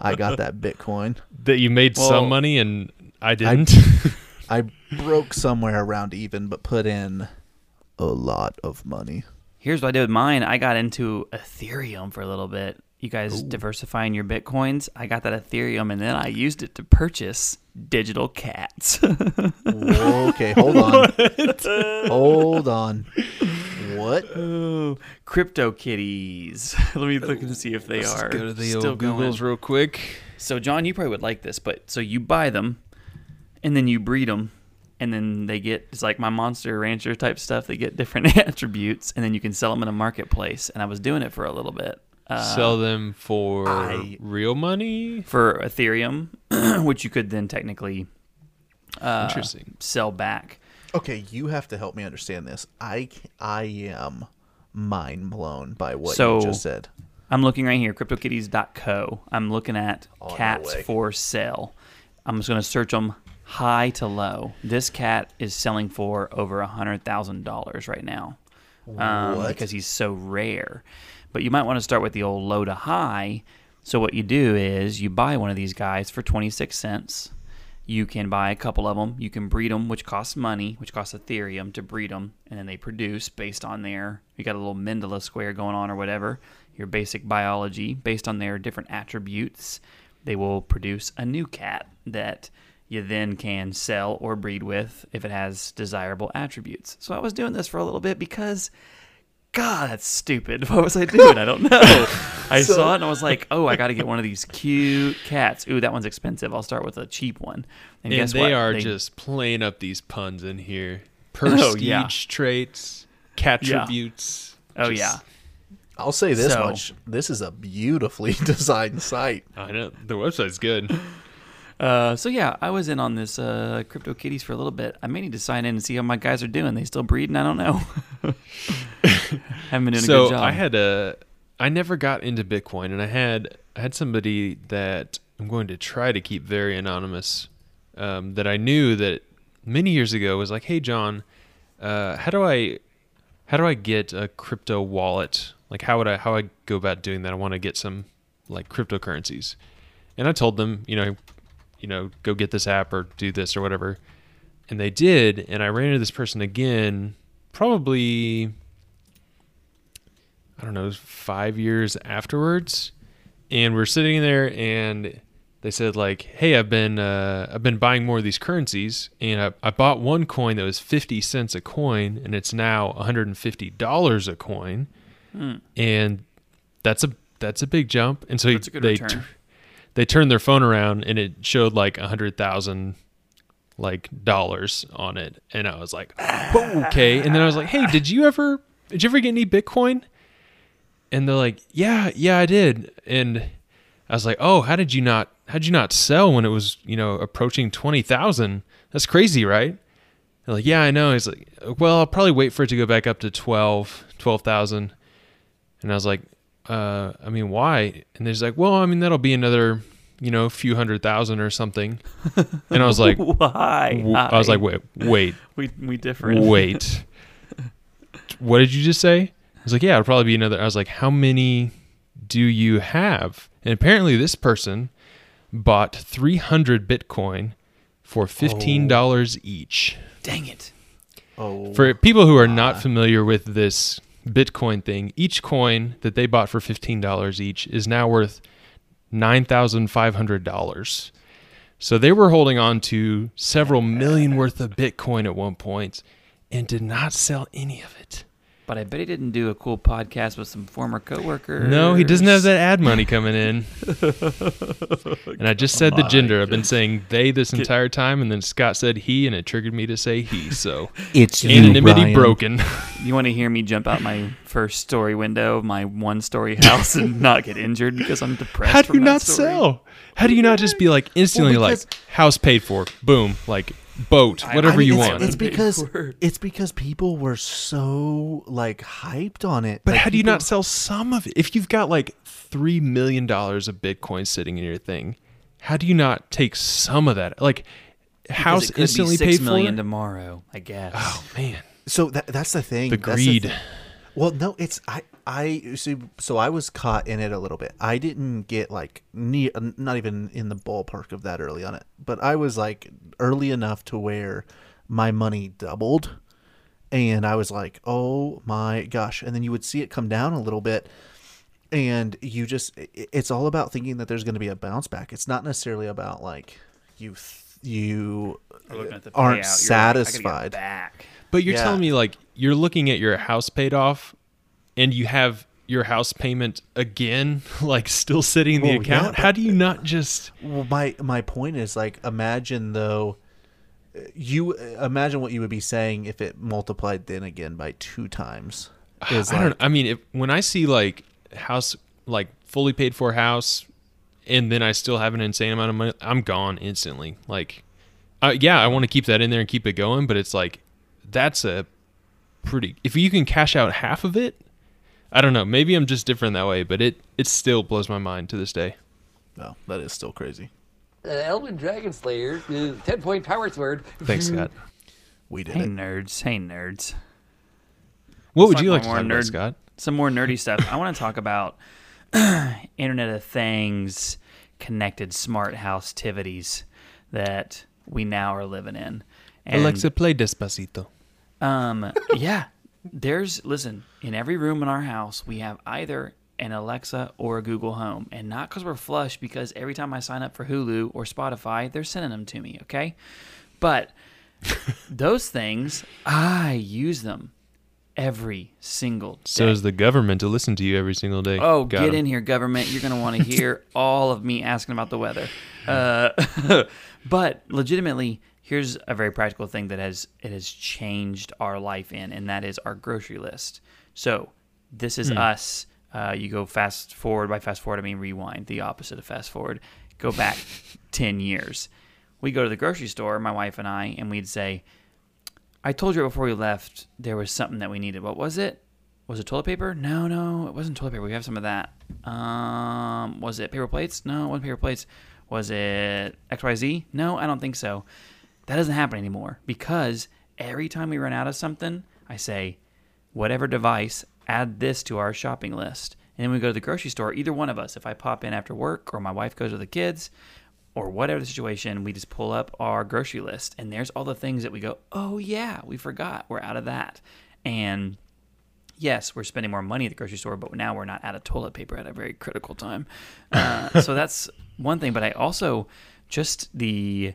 i got that bitcoin That you made Well- some money and I didn't. I broke somewhere around even, but put in a lot of money. Here's what I did with mine. I got into Ethereum for a little bit. You guys diversifying your bitcoins. I got that Ethereum, and then I used it to purchase digital cats. okay, hold on. hold on. What? Oh, crypto kitties. Let me look and see if they are. Let's are go to the still old going. Googles real quick. So, John, you probably would like this, but so you buy them, and then you breed them, and then they get it's like my Monster Rancher type stuff. They get different attributes, and then you can sell them in a marketplace. And I was doing it for a little bit. Uh, Sell them for I- real money. for Ethereum, which you could then technically uh, Interesting. sell back. Okay, you have to help me understand this. I I am mind blown by what So- you just said. I'm looking right here, CryptoKitties.co. I'm looking at Oh, cats way. for sale. I'm just going to search them high to low. This cat is selling for over a hundred thousand dollars right now um, What? because he's so rare. But you might want to start with the old low to high. So what you do is you buy one of these guys for 26 cents. You can buy a couple of them. You can breed them, which costs money, which costs Ethereum to breed them, and then they produce based on their. You got a little Mendeley square going on or whatever. Your basic biology based on their different attributes. They will produce a new cat that you then can sell or breed with if it has desirable attributes. So I was doing this for a little bit because God, that's stupid. What was I doing? I don't know. I saw it and I was like, oh, I got to get one of these cute cats. Ooh, that one's expensive. I'll start with a cheap one. And, And guess they what? are They- just playing up these puns in here. Oh, Prestige yeah. traits, cattributes. Oh, just- yeah. I'll say this So- much: this is a beautifully designed site. I know the website's good. Uh, so yeah, I was in on this uh, crypto kitties for a little bit. I may need to sign in and see how my guys are doing. They still breeding? I don't know. Haven't been doing a good job. I had a, I never got into Bitcoin, and I had I had somebody that I'm going to try to keep very anonymous, um, that I knew that many years ago was like, hey John, uh, how do I, how do I get a crypto wallet? Like how would I how I go about doing that? I want to get some like cryptocurrencies, and I told them, you know, you know, go get this app or do this or whatever, and they did, and I ran into this person again, probably I don't know, five years afterwards, and we're sitting there, and they said like, "Hey, I've been uh, I've been buying more of these currencies, and I, I bought one coin that was fifty cents a coin, and it's now one hundred and fifty dollars a coin, and that's a that's a big jump." And so Hmm. That's a good they return. They turned their phone around, and it showed like a hundred thousand like dollars on it, and I was like, oh, "Okay," and then I was like, "Hey, did you ever did you ever get any Bitcoin?" and they're like, "Yeah, yeah, I did." And I was like, "Oh, how did you not? How did you not sell when it was, you know, approaching twenty thousand? That's crazy, right?" They're like, "Yeah, I know." He's like, "Well, I'll probably wait for it to go back up to 12, 12,000. And I was like, uh, "I mean, why?" And they're like, "Well, I mean, that'll be another, you know, few hundred thousand or something." And I was like, Why? w- "I was like, wait, wait, we we different. wait. what did you just say? I was like, yeah, it'll probably be another. I was like, how many do you have? And apparently, this person bought 300 Bitcoin for $15 each. Dang it. Oh, For people who are not familiar with this Bitcoin thing, each coin that they bought for $15 each is now worth $9,500. So they were holding on to several million worth of Bitcoin at one point and did not sell any of it. But I bet he didn't do a cool podcast with some former coworkers. No, he doesn't have that ad money coming in. and I just said the gender. I've been saying they this entire time, and then Scott said he, and it triggered me to say he. So it's you, anonymity Brian. broken. You want to hear me jump out my first story window of my one story house and not get injured because I'm depressed? How do you not story? sell? How do you not just be like instantly because- like house paid for, boom, like boat, whatever I mean, you it's, want? It's because it's because people were so like hyped on it. But Like, how do you people- not sell some of it? If you've got like three million dollars of Bitcoin sitting in your thing, how do you not take some of that? Like Because house it could instantly be six paid million for. tomorrow, I guess. Oh man, So that that's the thing. the That's greed. thing. Well, no, it's I I see. So I was caught in it a little bit. I didn't get like near, not even in the ballpark of that early on it, but I was like early enough to where my money doubled, and I was like, oh my gosh! And then you would see it come down a little bit, and you just it's all about thinking that there's going to be a bounce back. It's not necessarily about like you th- you We're looking at the aren't payout. You're like, I gotta get satisfied. back. But you're Yeah. telling me like you're looking at your house paid off, and you have your house payment again, like still sitting in the Well, account. but- How do you not just? Well, my my point is like imagine though you imagine what you would be saying if it multiplied then again by two times. Is I like, don't. I mean, if when I see like house like fully paid for house, and then I still have an insane amount of money, I'm gone instantly. Like, uh, yeah, I want to keep that in there and keep it going, but it's like that's a pretty. If you can cash out half of it, I don't know. Maybe I'm just different that way, but it it still blows my mind to this day. No, that is still crazy. Uh, Elven Dragon Slayer, uh, 10 point power sword. Thanks, Scott. We did Hey it. nerds, hey nerds. What would you like about to more talk about, nerd- Scott? Some more nerdy stuff. I want to talk about Internet of Things, connected smart house activities that we now are living in. And, Alexa, play Despacito. Um, yeah, there's listen in every room in our house we have either an Alexa or a Google Home, and not because we're flush, because every time I sign up for Hulu or Spotify, they're sending them to me. Okay, but those things I use them every single day. So is the government to listen to you every single day. Oh, Got get in here, government. You're going to want to hear all of me asking about the weather. Uh, but legitimately, here's a very practical thing that has it has changed our life in, and that is our grocery list. So this is us. Uh, you go fast forward. By fast forward, I mean rewind, the opposite of fast forward. Go back 10 years. We go to the grocery store, my wife and I, and we'd say, I told you before we left there was something that we needed. What was it? Was it toilet paper? No, no, it wasn't toilet paper. We have some of that. Um, was it paper plates? No, it wasn't paper plates. Was it XYZ? No, I don't think so. That doesn't happen anymore because every time we run out of something, I say, whatever device, add this to our shopping list. And then we go to the grocery store, either one of us, if I pop in after work or my wife goes with the kids or whatever the situation, we just pull up our grocery list and there's all the things that we go, oh yeah, we forgot. We're out of that. And yes, we're spending more money at the grocery store, but now we're not out of toilet paper at a very critical time. Uh, so that's one thing. But I also just the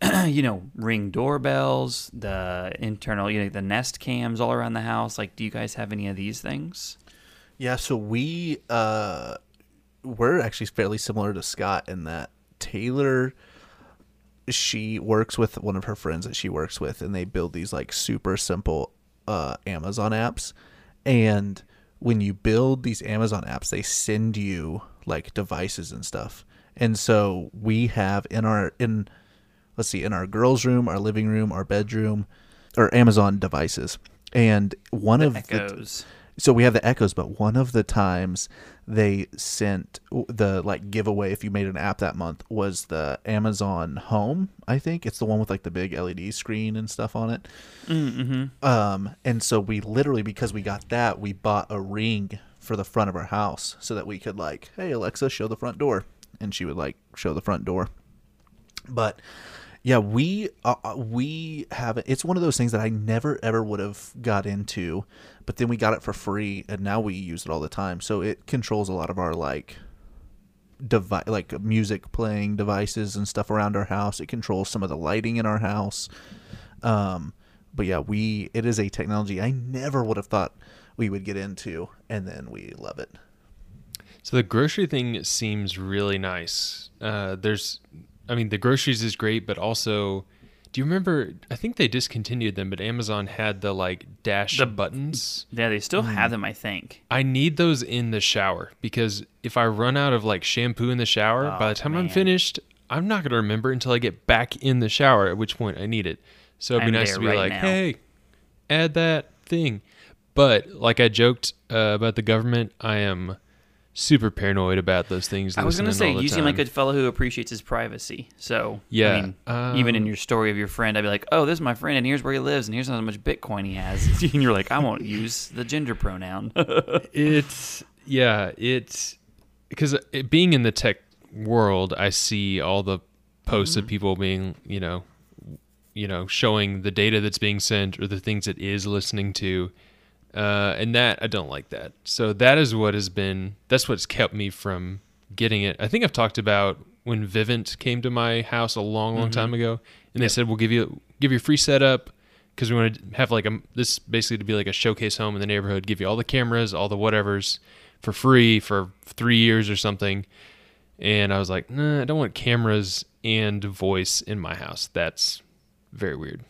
you know ring doorbells, the internal, you know, the Nest cams all around the house. Like, do you guys have any of these things? Yeah, so we uh we're actually fairly similar to Scott in that Taylor she works with one of her friends that she works with and they build these like super simple uh Amazon apps and when you build these Amazon apps they send you like devices and stuff. And so we have in our in let's see in our girls room, our living room, our bedroom or Amazon devices. And one of the so we have the echoes but one of the times they sent the like giveaway if you made an app that month was the amazon home i think. It's the one with like the big led screen and stuff on it. Mm-hmm. um and so we literally because we got that we bought a ring for the front of our house so that we could like hey alexa show the front door. And she would like show the front door. But yeah we uh, uh, we have it's one of those things that i never ever would have got into but then we got it for free and now we use it all the time. So it controls a lot of our like device like music playing devices and stuff around our house. It controls some of the lighting in our house. Um but yeah we it is a technology i never would have thought we would get into and then we love it. So the grocery thing seems really nice. Uh, there's, I mean, the groceries is great, but also, do you remember? I think they discontinued them, but Amazon had the like dash The- buttons. Yeah, they still have them, I think. I need those in the shower because if I run out of like shampoo in the shower, by the time I'm Oh, finished, I'm not gonna remember until I get back in the shower. At which point I need it. So it'd be I'm nice to be right like, now. hey, add that thing. But like I joked uh, about the government, I am super paranoid about those things. I was going gonna say you seem like a good fellow who appreciates his privacy. So Yeah, I mean, even in um, your story of your friend, I'd be like, "Oh, this is my friend, and here's where he lives, and here's how much Bitcoin he has." and you're like, "I won't use the gender pronoun." It's yeah, it's because it, being in the tech world, I see all the posts of people being, you know, you know, showing the data that's being sent or the things it is listening to, uh, and that I don't like that. So that is what has been. That's what's kept me from getting it. I think I've talked about when Vivint came to my house a long, long time ago, and they said we'll give you give you a free setup, because we want to have like a this basically to be like a showcase home in the neighborhood, give you all the cameras, all the whatevers for free for three years or something. And I was like, nah, I don't want cameras and voice in my house. That's very weird.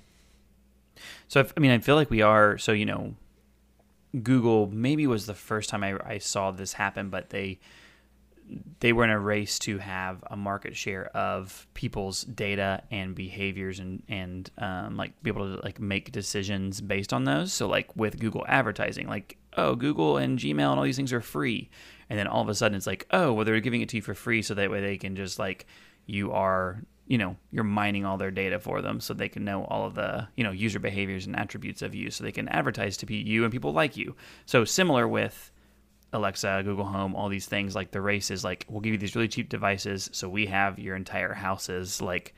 So I mean, I feel like we are. So you know, Google maybe was the first time I, I saw this happen, but they they were in a race to have a market share of people's data and behaviors and and um, like be able to like make decisions based on those. So like with Google advertising, like oh Google and Gmail and all these things are free, and then all of a sudden it's like oh well they're giving it to you for free so that way they can just like you are you know you're mining all their data for them so they can know all of the you know user behaviors and attributes of you so they can advertise to be you and people like you. So similar with alexa google home all these things like the race is like we'll give you these really cheap devices so we have your entire houses. Like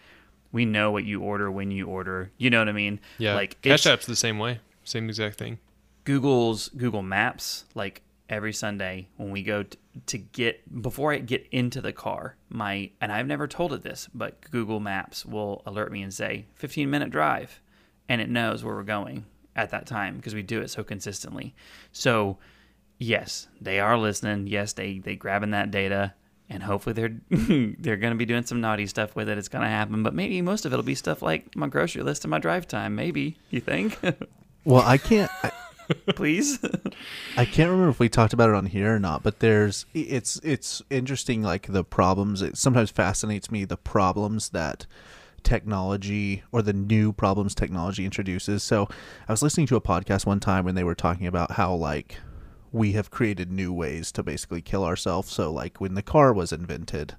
we know what you order when you order. You know what i mean? Yeah, like Cash App's the same way, same exact thing. Google's Google Maps, like every Sunday when we go t- to get before I get into the car, my and I've never told it this, but Google Maps will alert me and say 15 minute drive, and it knows where we're going at that time because we do it so consistently. So yes, they are listening. Yes, they they grabbing that data. And hopefully they're they're going to be doing some naughty stuff with it. It's going to happen, but maybe most of it'll be stuff like my grocery list and my drive time. Maybe you think? Well, I can't. I, Please. I can't remember if we talked about it on here or not, but there's it's it's interesting like the problems. It sometimes fascinates me the problems that technology or the new problems technology introduces. So I was listening to a podcast one time when they were talking about how like we have created new ways to basically kill ourselves. So like when the car was invented,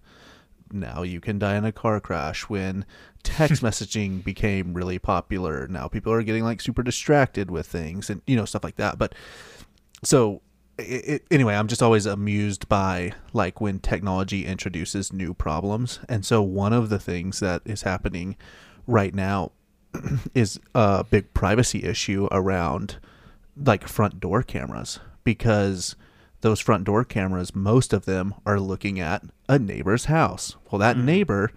now you can die in a car crash when text messaging became really popular. Now people are getting like super distracted with things and you know stuff like that. But so it, it, anyway i'm just always amused by like when technology introduces new problems. And so one of the things that is happening right now is a big privacy issue around like front door cameras. Because those front door cameras most of them are looking at a neighbor's house well that hmm. neighbor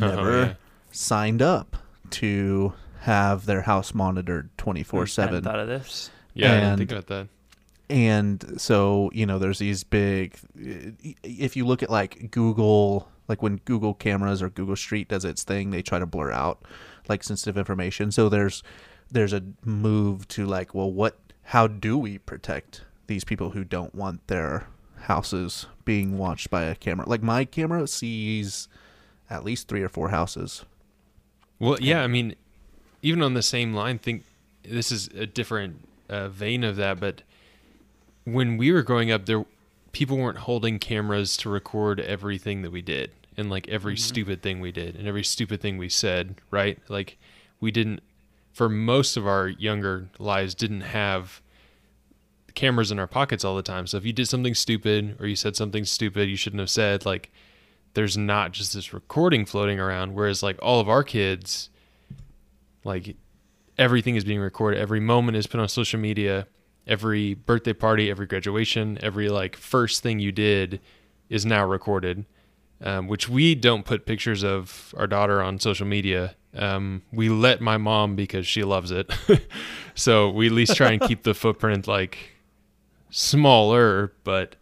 Oh, never yeah. signed up to have their house monitored 24 7. thought of this. Yeah, I didn't think about that. and so you know there's these big if you look at like google like when google cameras or google street does its thing they try to blur out like sensitive information so there's there's a move to like well what how do we protect these people who don't want their houses being watched by a camera. Like my camera sees at least three or four houses. Well, yeah, I mean, even on the same line, think this is a different uh, vein of that, but when we were growing up, there people weren't holding cameras to record everything that we did and like every stupid thing we did and every stupid thing we said, right? Like we didn't for most of our younger lives didn't have cameras in our pockets all the time. So if you did something stupid or you said something stupid you shouldn't have said, like there's not just this recording floating around. Whereas like all of our kids, like everything is being recorded. Every moment is put on social media. Every birthday party, every graduation, every like first thing you did is now recorded. Um, which we don't put pictures of our daughter on social media. Um, we let my mom because she loves it. so we at least try and keep the footprint like smaller, but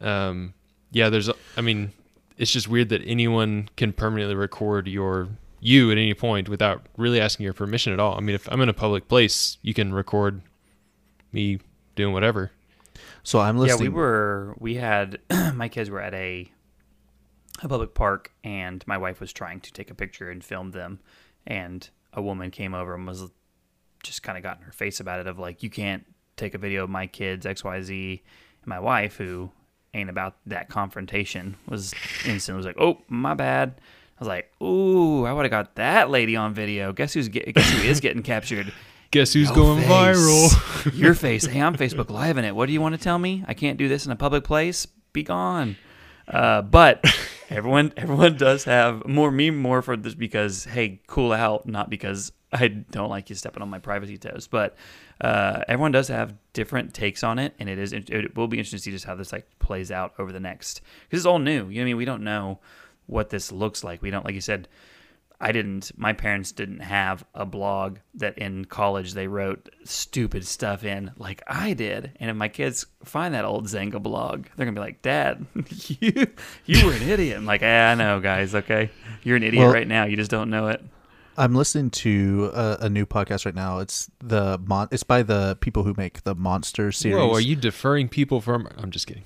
um, yeah, there's, I mean, it's just weird that anyone can permanently record your you at any point without really asking your permission at all. I mean, if I'm in a public place, you can record me doing whatever. so i'm listening. Yeah, we were. We had my kids were at a a public park, and my wife was trying to take a picture and film them, and a woman came over and was just kind of got in her face about it of like you can't take a video of my kids X Y Z, and my wife who ain't about that confrontation was instantly was like oh my bad. I was like, "Ooh, I would have got that lady on video. Guess who's get, guess who is getting captured? Guess who's Your going face. viral? Your face. Hey, I'm Facebook Live in it. What do you want to tell me? I can't do this in a public place. Be gone. Uh, but everyone, everyone does have more meme more for this because hey, cool out, not because I don't like you stepping on my privacy toes. But uh, everyone does have different takes on it, and it is it will be interesting to see just how this like plays out over the next because it's all new. You know what I mean? We don't know what this looks like. We don't like you said. I didn't. My parents didn't have a blog that in college they wrote stupid stuff in like I did. And if my kids find that old Xanga blog, they're gonna be like, "Dad, you you were an idiot." I'm like, "Yeah, I know, guys. Okay, you're an idiot Well- right now. You just don't know it." I'm listening to a, a new podcast right now. It's the mon- It's by the people who make the Monster series. Whoa, are you deferring people from? I'm just kidding.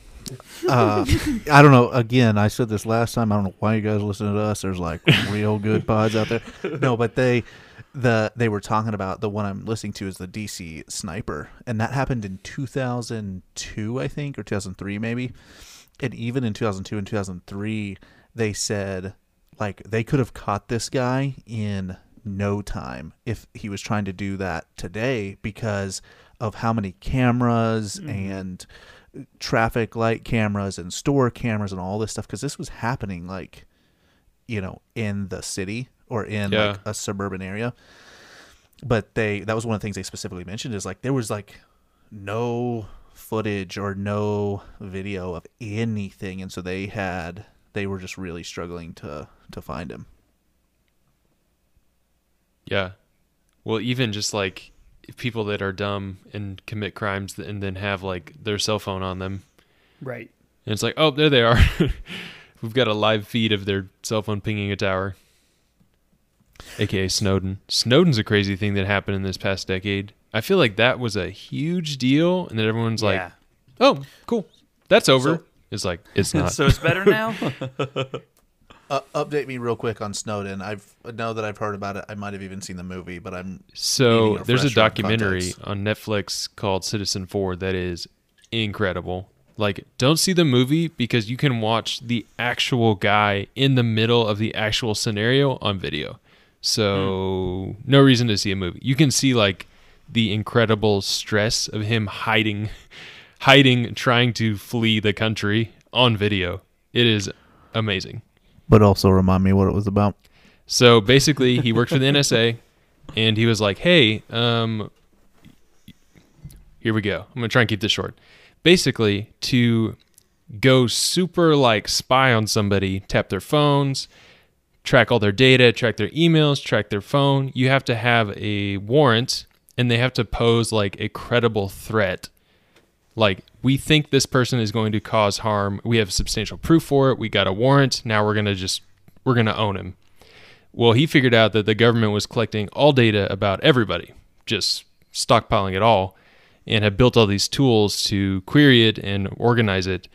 uh, I don't know. Again, I said this last time. I don't know why you guys listen to us. There's like real good pods out there. No, but they the they were talking about the one I'm listening to is the DC Sniper, and that happened in 2002, I think, or 2003 maybe. And even in 2002 and 2003, they said like they could have caught this guy in no time if he was trying to do that today because of how many cameras mm-hmm. and uh, traffic light cameras and store cameras and all this stuff because this was happening like you know in the city or in Yeah. like a suburban area. But they that was one of the things they specifically mentioned is like there was like no footage or no video of anything. And so they had they were just really struggling to to find him Yeah. Well, even just like people that are dumb and commit crimes and then have like their cell phone on them. Right. And it's like, oh, there they are. We've got a live feed of their cell phone pinging a tower. AKA Snowden. Snowden's a crazy thing that happened in this past decade. I feel like that was a huge deal and that everyone's like, oh, cool. That's over. So- it's like, it's not. so it's better now. uh, update me real quick on snowden i've now that i've heard about it i might have even seen the movie but i'm So there's a documentary context. on Netflix called Citizenfour that is incredible. Like, don't see the movie because you can watch the actual guy in the middle of the actual scenario on video. So no reason to see a movie. You can see like the incredible stress of him hiding, hiding, trying to flee the country on video. It is amazing. but also remind me what it was about So basically, he worked for the NSA, and he was like, "Hey, um, here we go. I'm gonna try and keep this short. Basically, to go super like spy on somebody, tap their phones, track all their data, track their emails, track their phone. You have to have a warrant, and they have to pose like a credible threat. Like we think this person is going to cause harm. We have substantial proof for it. We got a warrant. Now we're gonna just we're gonna own him. Well, he figured out that the government was collecting all data about everybody, just stockpiling it all, and had built all these tools to query it and organize it.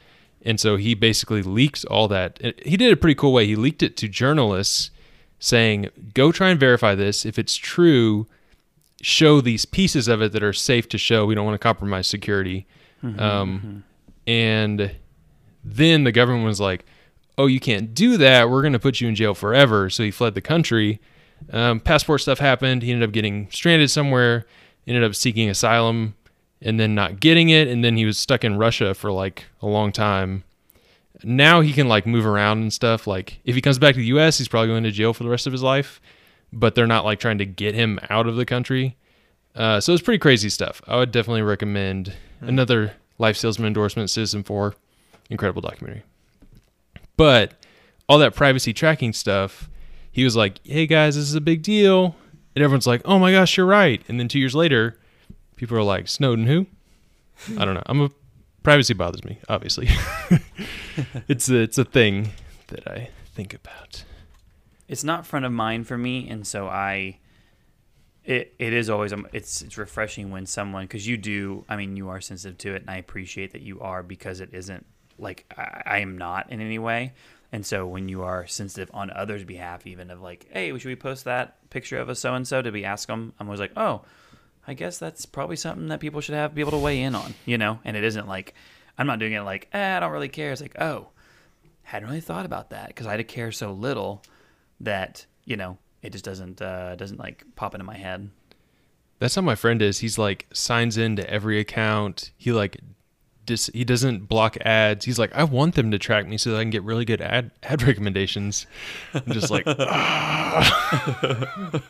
And so he basically leaked all that. He did a pretty cool way. He leaked it to journalists saying, go try and verify this. If it's true, show these pieces of it that are safe to show. We don't want to compromise security. Um, And then the government was like, oh, you can't do that. We're going to put you in jail forever. So he fled the country. Um, passport stuff happened. He ended up getting stranded somewhere, ended up seeking asylum and then not getting it. And then he was stuck in Russia for like a long time. Now he can like move around and stuff. Like if he comes back to the US, he's probably going to jail for the rest of his life, but they're not like trying to get him out of the country. Uh, so it's pretty crazy stuff. I would definitely recommend another Life Salesman endorsement, Citizenfour. Incredible documentary. But all that privacy tracking stuff, he was like, hey guys, this is a big deal. And everyone's like, oh my gosh, you're right. And then two years later, people are like, Snowden who? I don't know. I'm a privacy bothers me, obviously. it's a, it's a thing that I think about. it's not front of mind for me, and so I. It it is always um, it's it's refreshing when someone because you do I mean you are sensitive to it and I appreciate that you are because it isn't like I, I am not in any way. And so when you are sensitive on others' behalf even of like hey should we post that picture of a so and so did we ask them I'm always like oh I guess that's probably something that people should have be able to weigh in on you know? And it isn't like I'm not doing it like eh, I don't really care. It's like oh hadn't really thought about that because I had to care so little that you know it just doesn't uh, doesn't like pop into my head. That's how my friend is. He's like signs into every account. He like dis- he doesn't block ads. He's like, I want them to track me so that I can get really good ad ad recommendations. I'm just like, ah.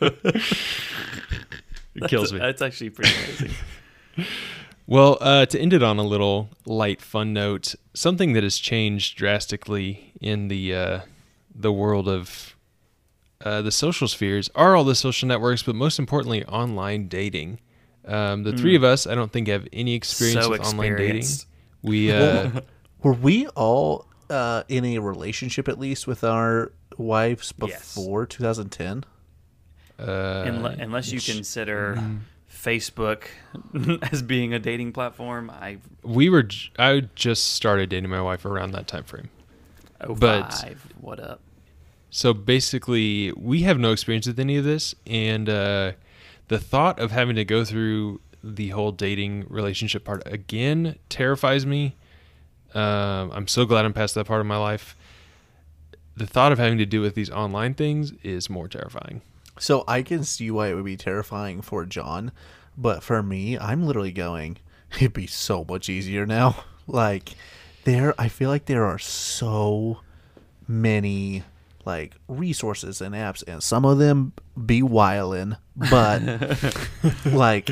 it kills me. That's actually pretty amazing. Well, uh, to end it on a little light, fun note, something that has changed drastically in the uh, the world of uh, the social spheres are all the social networks, but most importantly, online dating. Um, the three of us, I don't think, have any experience So with online dating. We uh, Were we all uh, in a relationship at least with our wives before 2010? uh, Unle- unless you consider mm-hmm. Facebook as being a dating platform, I we were. j- I just started dating my wife around that time frame. oh But- five. What up? So basically, we have no experience with any of this, and uh, the thought of having to go through the whole dating relationship part again terrifies me. Um, I'm so glad I'm past that part of my life. The thought of having to do with these online things is more terrifying. So I can see why it would be terrifying for John, but for me, I'm literally going, it'd be so much easier now. Like, there, I feel like there are so many like resources and apps, and some of them be wildin', but like,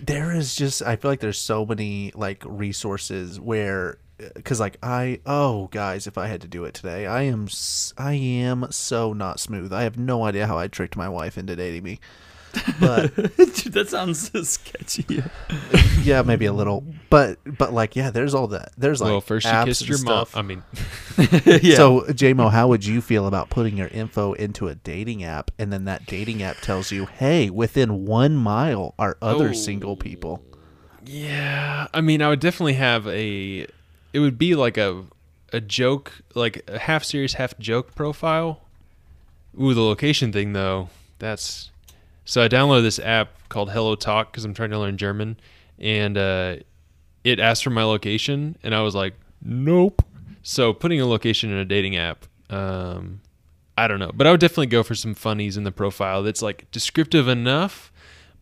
there is just, I feel like there's so many like resources where. Uh, Cause like I oh guys if I had to do it today I am I am so not smooth I have no idea how I tricked my wife into dating me but Dude, that sounds so sketchy. yeah, maybe a little, but but like yeah, there's all that. There's like well, first you apps kissed and your mom. stuff. I mean, yeah. So JMO, how would you feel about putting your info into a dating app, and then that dating app tells you, hey, within one mile are other Oh. single people. Yeah, I mean, I would definitely have a. It would be like a a joke, like a half serious, half joke profile. Ooh, the location thing though. That's so I downloaded this app called Hello Talk because I'm trying to learn German, and uh, it asked for my location, and I was like, nope. So putting a location in a dating app, um, I don't know, but I would definitely go for some funnies in the profile that's like descriptive enough,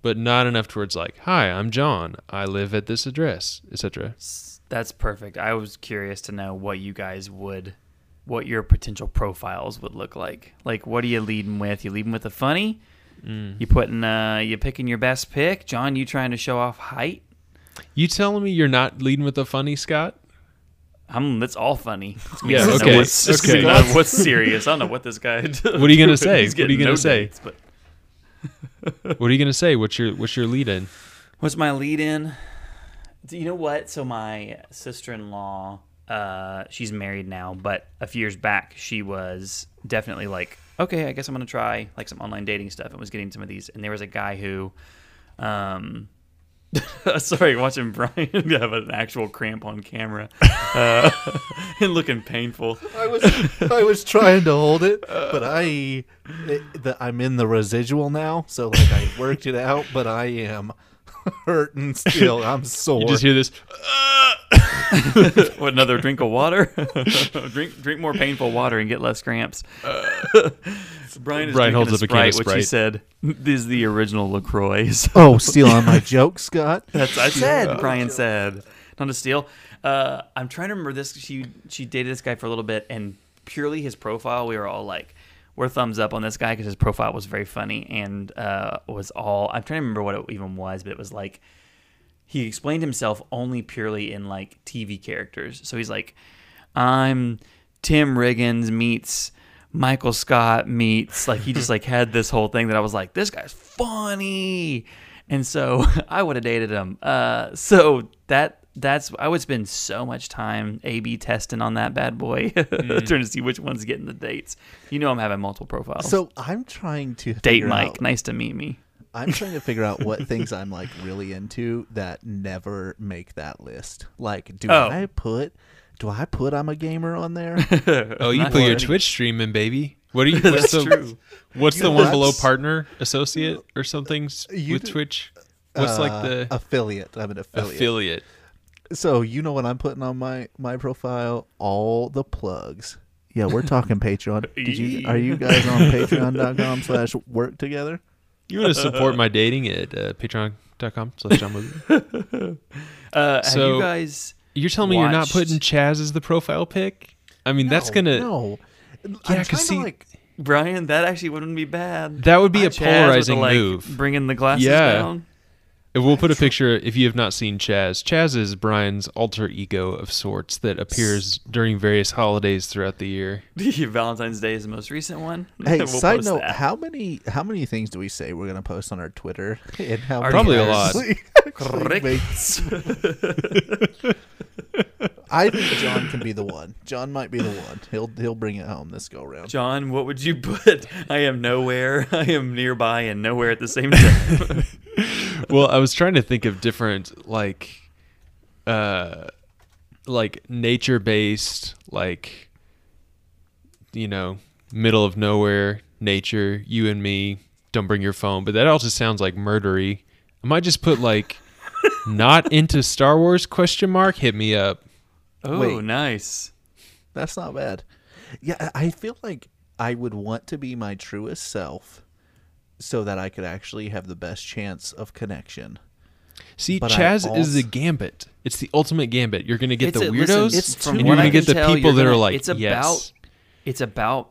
but not enough towards like, "Hi, I'm John. I live at this address," etc. That's perfect. I was curious to know what you guys would, what your potential profiles would look like. Like, what are you leading with? You leading with a funny? Mm. You putting, uh, you picking your best pick? John, you trying to show off height? You telling me you're not leading with a funny, Scott? I'm. That's all funny. Yeah, I don't know okay, What's, it's okay. gonna what's serious? I don't know what this guy. Does. What are you gonna say? What are you gonna no say? dates, but What are you gonna say? What's your what's your lead in? What's my lead in? Do You know what? So my sister-in-law, uh, she's married now, but a few years back she was definitely like, okay, I guess I'm gonna try like some online dating stuff, and was getting some of these. And there was a guy who, um, sorry, watching Brian have an actual cramp on camera uh, and looking painful. I was I was trying to hold it, but I it, the, I'm in the residual now, so like I worked it out, but I am hurting still. I'm sore. You just hear this. what another drink of water? drink drink more painful water and get less cramps. Brian is Brian holds a up a can Sprite, of which he said this is the original Lacroix. So oh, on my joke, Scott. that's I said. Brian said not to steal. Uh, I'm trying to remember this. She she dated this guy for a little bit, and purely his profile, we were all like, we're thumbs up on this guy because his profile was very funny and uh, was all. I'm trying to remember what it even was, but it was like he explained himself only purely in like TV characters. So he's like, I'm Tim Riggins meets Michael Scott meets like he just like had this whole thing that I was like, this guy's funny. And so I would have dated him. Uh, so that that's I would spend so much time A B testing on that bad boy, trying to see which one's getting the dates. You know I'm having multiple profiles. So I'm trying to date Mike, out- nice to meet me. I'm trying to figure out what things I'm like really into that never make that list. Like, do Oh. I put do I put I'm a gamer on there? Oh, you put your Twitch streaming, baby. What are you? What's That's the, true. What's the You- one below partner, associate, or something with do- Twitch? What's like Uh, the affiliate? I'm an affiliate. affiliate? So you know what I'm putting on my my profile? All the plugs. Yeah, we're talking Patreon. Did you are you guys on patreon.com slash work together? You want to support my dating at uh, patreon.com slash John Movie. Uh, have So- you guys? You're telling me you're not putting Chaz as the profile pic? I mean, that's gonna No. Yeah, I'm 'cause trying to, see- like Brian, that actually wouldn't be bad. that would be a Chaz with the, polarizing like, move. Bringing the glasses Yeah. down. And we'll put a picture if you have not seen Chaz. Chaz is Brian's alter ego of sorts that appears during various holidays throughout the year. Valentine's Day is the most recent one. Hey, We'll side note: that. how many how many things do we say we're gonna post on our Twitter? And how many Probably a lot. I think John can be the one. John might be the one. He'll he'll bring it home this go round. John, what would you put? I am nowhere. I am nearby and nowhere at the same time. well, I was trying to think of different like uh like nature based like you know, middle of nowhere, nature, you and me, don't bring your phone, but that also sounds like murdery. I might just put like not into Star Wars question mark, hit me up. oh, Wait. nice. That's not bad. Yeah, I I feel like I would want to be my truest self so that I could actually have the best chance of connection. See, But I Chaz is the gambit. It's the ultimate gambit. You're gonna get It's the a- weirdos, listen, It's from too and what you're gonna get the tell, people that are gonna- like, it's about yes. it's about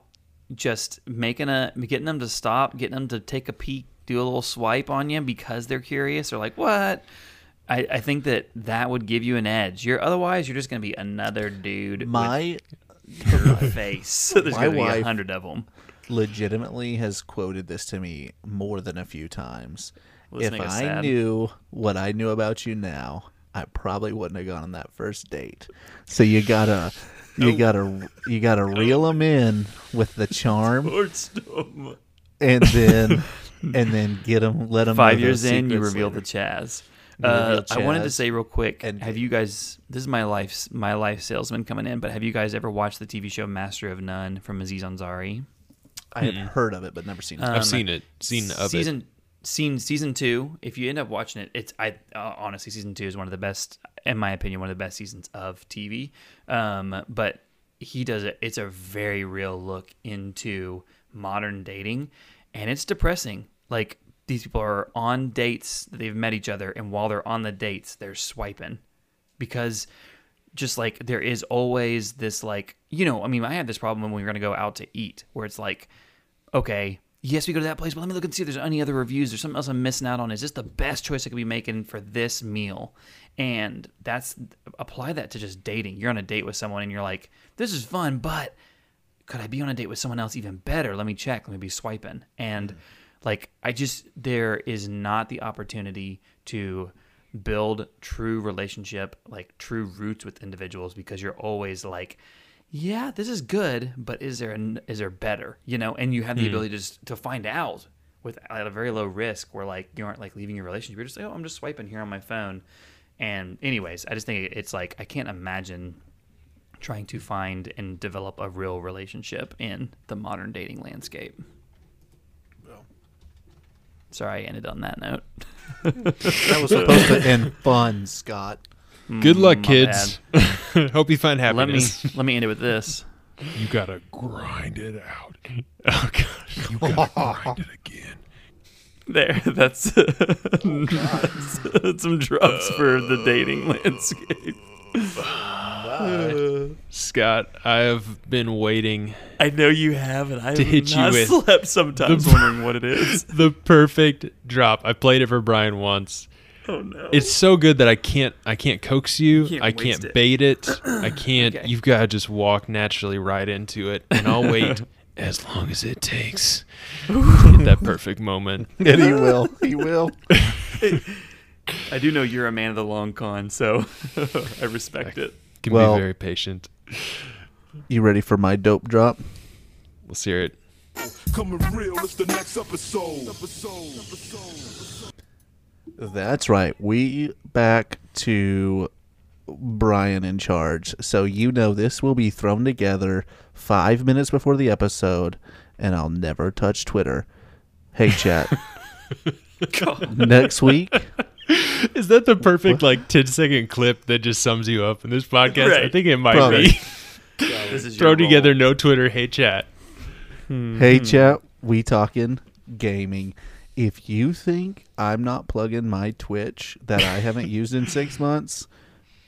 just making a getting them to stop, getting them to take a peek, do a little swipe on you because they're curious or like what. I, I think that that would give you an edge. You're otherwise you're just gonna be another dude My with your face. There's My gonna be a hundred of them. Legitimately has quoted this to me more than a few times. Well, if I sad. knew what I knew about you now, I probably wouldn't have gone on that first date. So you gotta, you gotta, you gotta reel them in with the charm, and then, and then get them, let them. Five years in, you reveal the Chaz. Uh, I wanted to say real quick. and- have you guys? This is my life's my life salesman coming in. But have you guys ever watched the TV show Master of None from Aziz Ansari? I have heard of it, but never seen it. Um, I've seen it, seen of it. season seen season two. If you end up watching it, it's I uh, honestly season two is one of the best, in my opinion, one of the best seasons of TV. Um, but he does it. It's a very real look into modern dating, and it's depressing. Like these people are on dates, they've met each other, and while they're on the dates, they're swiping because just like there is always this like you know i mean i had this problem when we were going to go out to eat where it's like okay yes we go to that place but let me look and see if there's any other reviews there's something else i'm missing out on is this the best choice i could be making for this meal and that's apply that to just dating you're on a date with someone and you're like this is fun but could I be on a date with someone else even better? Let me check. Let me be swiping. And like, I just, there is not the opportunity to build true relationship, like true roots with individuals because you're always like, yeah, this is good, but is there, an, is there better, you know? And you have the hmm. ability to just, to find out with at a very low risk where like you aren't like leaving your relationship. You're just like, oh, I'm just swiping here on my phone. And anyways, I just think it's like, I can't imagine trying to find and develop a real relationship in the modern dating landscape. Sorry, I ended on that note. That was supposed to end fun, Scott. Good luck, mm, my kids. Hope you find Let me happiness. let me end it with this. You gotta grind it out. Oh god, you gotta grind it again. There, that's, oh, that's some drops for the dating oh. landscape. Scott, I have been waiting I know you have, and I To have hit you not with slept sometimes the- wondering what it is. the perfect drop. I played it for Brian once. Oh no! It's so good that I can't I can't coax you. can't I can't it. bait it. I can't Okay. you've gotta just walk naturally right into it. And I'll wait as long as it takes to get that perfect moment. And he will. He will. I do know you're a man of the long con, so I respect it. Can Well- be very patient. You ready for my dope drop? Let's hear it. Coming real, it's the next episode. Episode. Episode. That's right. We back to Brian in charge. So you know this will be thrown together five minutes before the episode, and I'll never touch Twitter. Hey chat. Next week, Is that the perfect like 10 second clip that just sums you up in this podcast? I think it might Probably. be. This is Throw together role. no Twitter, hey chat. Hmm. hey chat, we talking gaming. If you think I'm not plugging my Twitch that I haven't used in six months,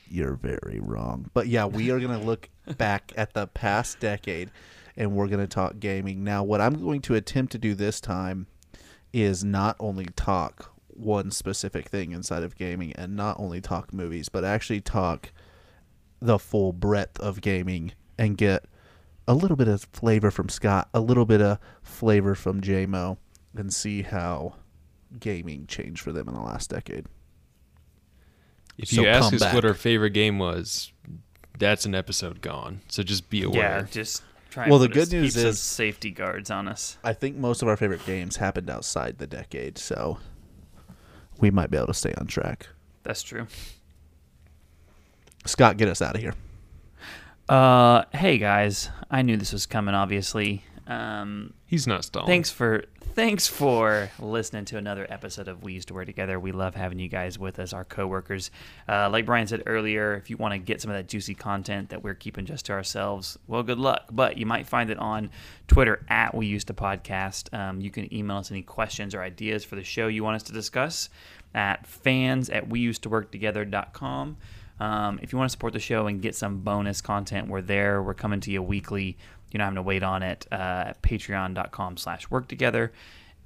you're very wrong. But yeah, we are going to look back at the past decade and we're going to talk gaming. Now, what I'm going to attempt to do this time is not only talk one specific thing inside of gaming and not only talk movies, but actually talk the full breadth of gaming and get a little bit of flavor from Scott, a little bit of flavor from JMO, and see how gaming changed for them in the last decade. If So you ask us back. what our favorite game was, that's an episode gone. So just be aware. Yeah, just try. Well, and the put us- good news keep is- safety guards on us. I think most of our favorite games happened outside the decade, so we might be able to stay on track. That's true. Scott, get us out of here. Uh, hey guys, I knew this was coming. Obviously, um, He's not stalling. thanks for thanks for listening to another episode of We Used to Work Together. We love having you guys with us, our coworkers. Uh, like Brian said earlier, if you want to get some of that juicy content that we're keeping just to ourselves, well, good luck. But you might find it on Twitter at We Used to Podcast. Um, you can email us any questions or ideas for the show you want us to discuss at fans at weused-to-work-together.com. Um, if you want to support the show and get some bonus content, we're there. We're coming to you weekly. You're not having to wait on it. Uh, at patreon.com slash work together.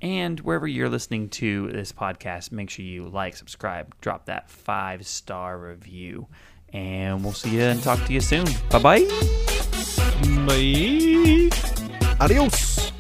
And wherever you're listening to this podcast, make sure you like, subscribe, drop that five star review. And we'll see you and talk to you soon. Bye bye. Bye. Adios.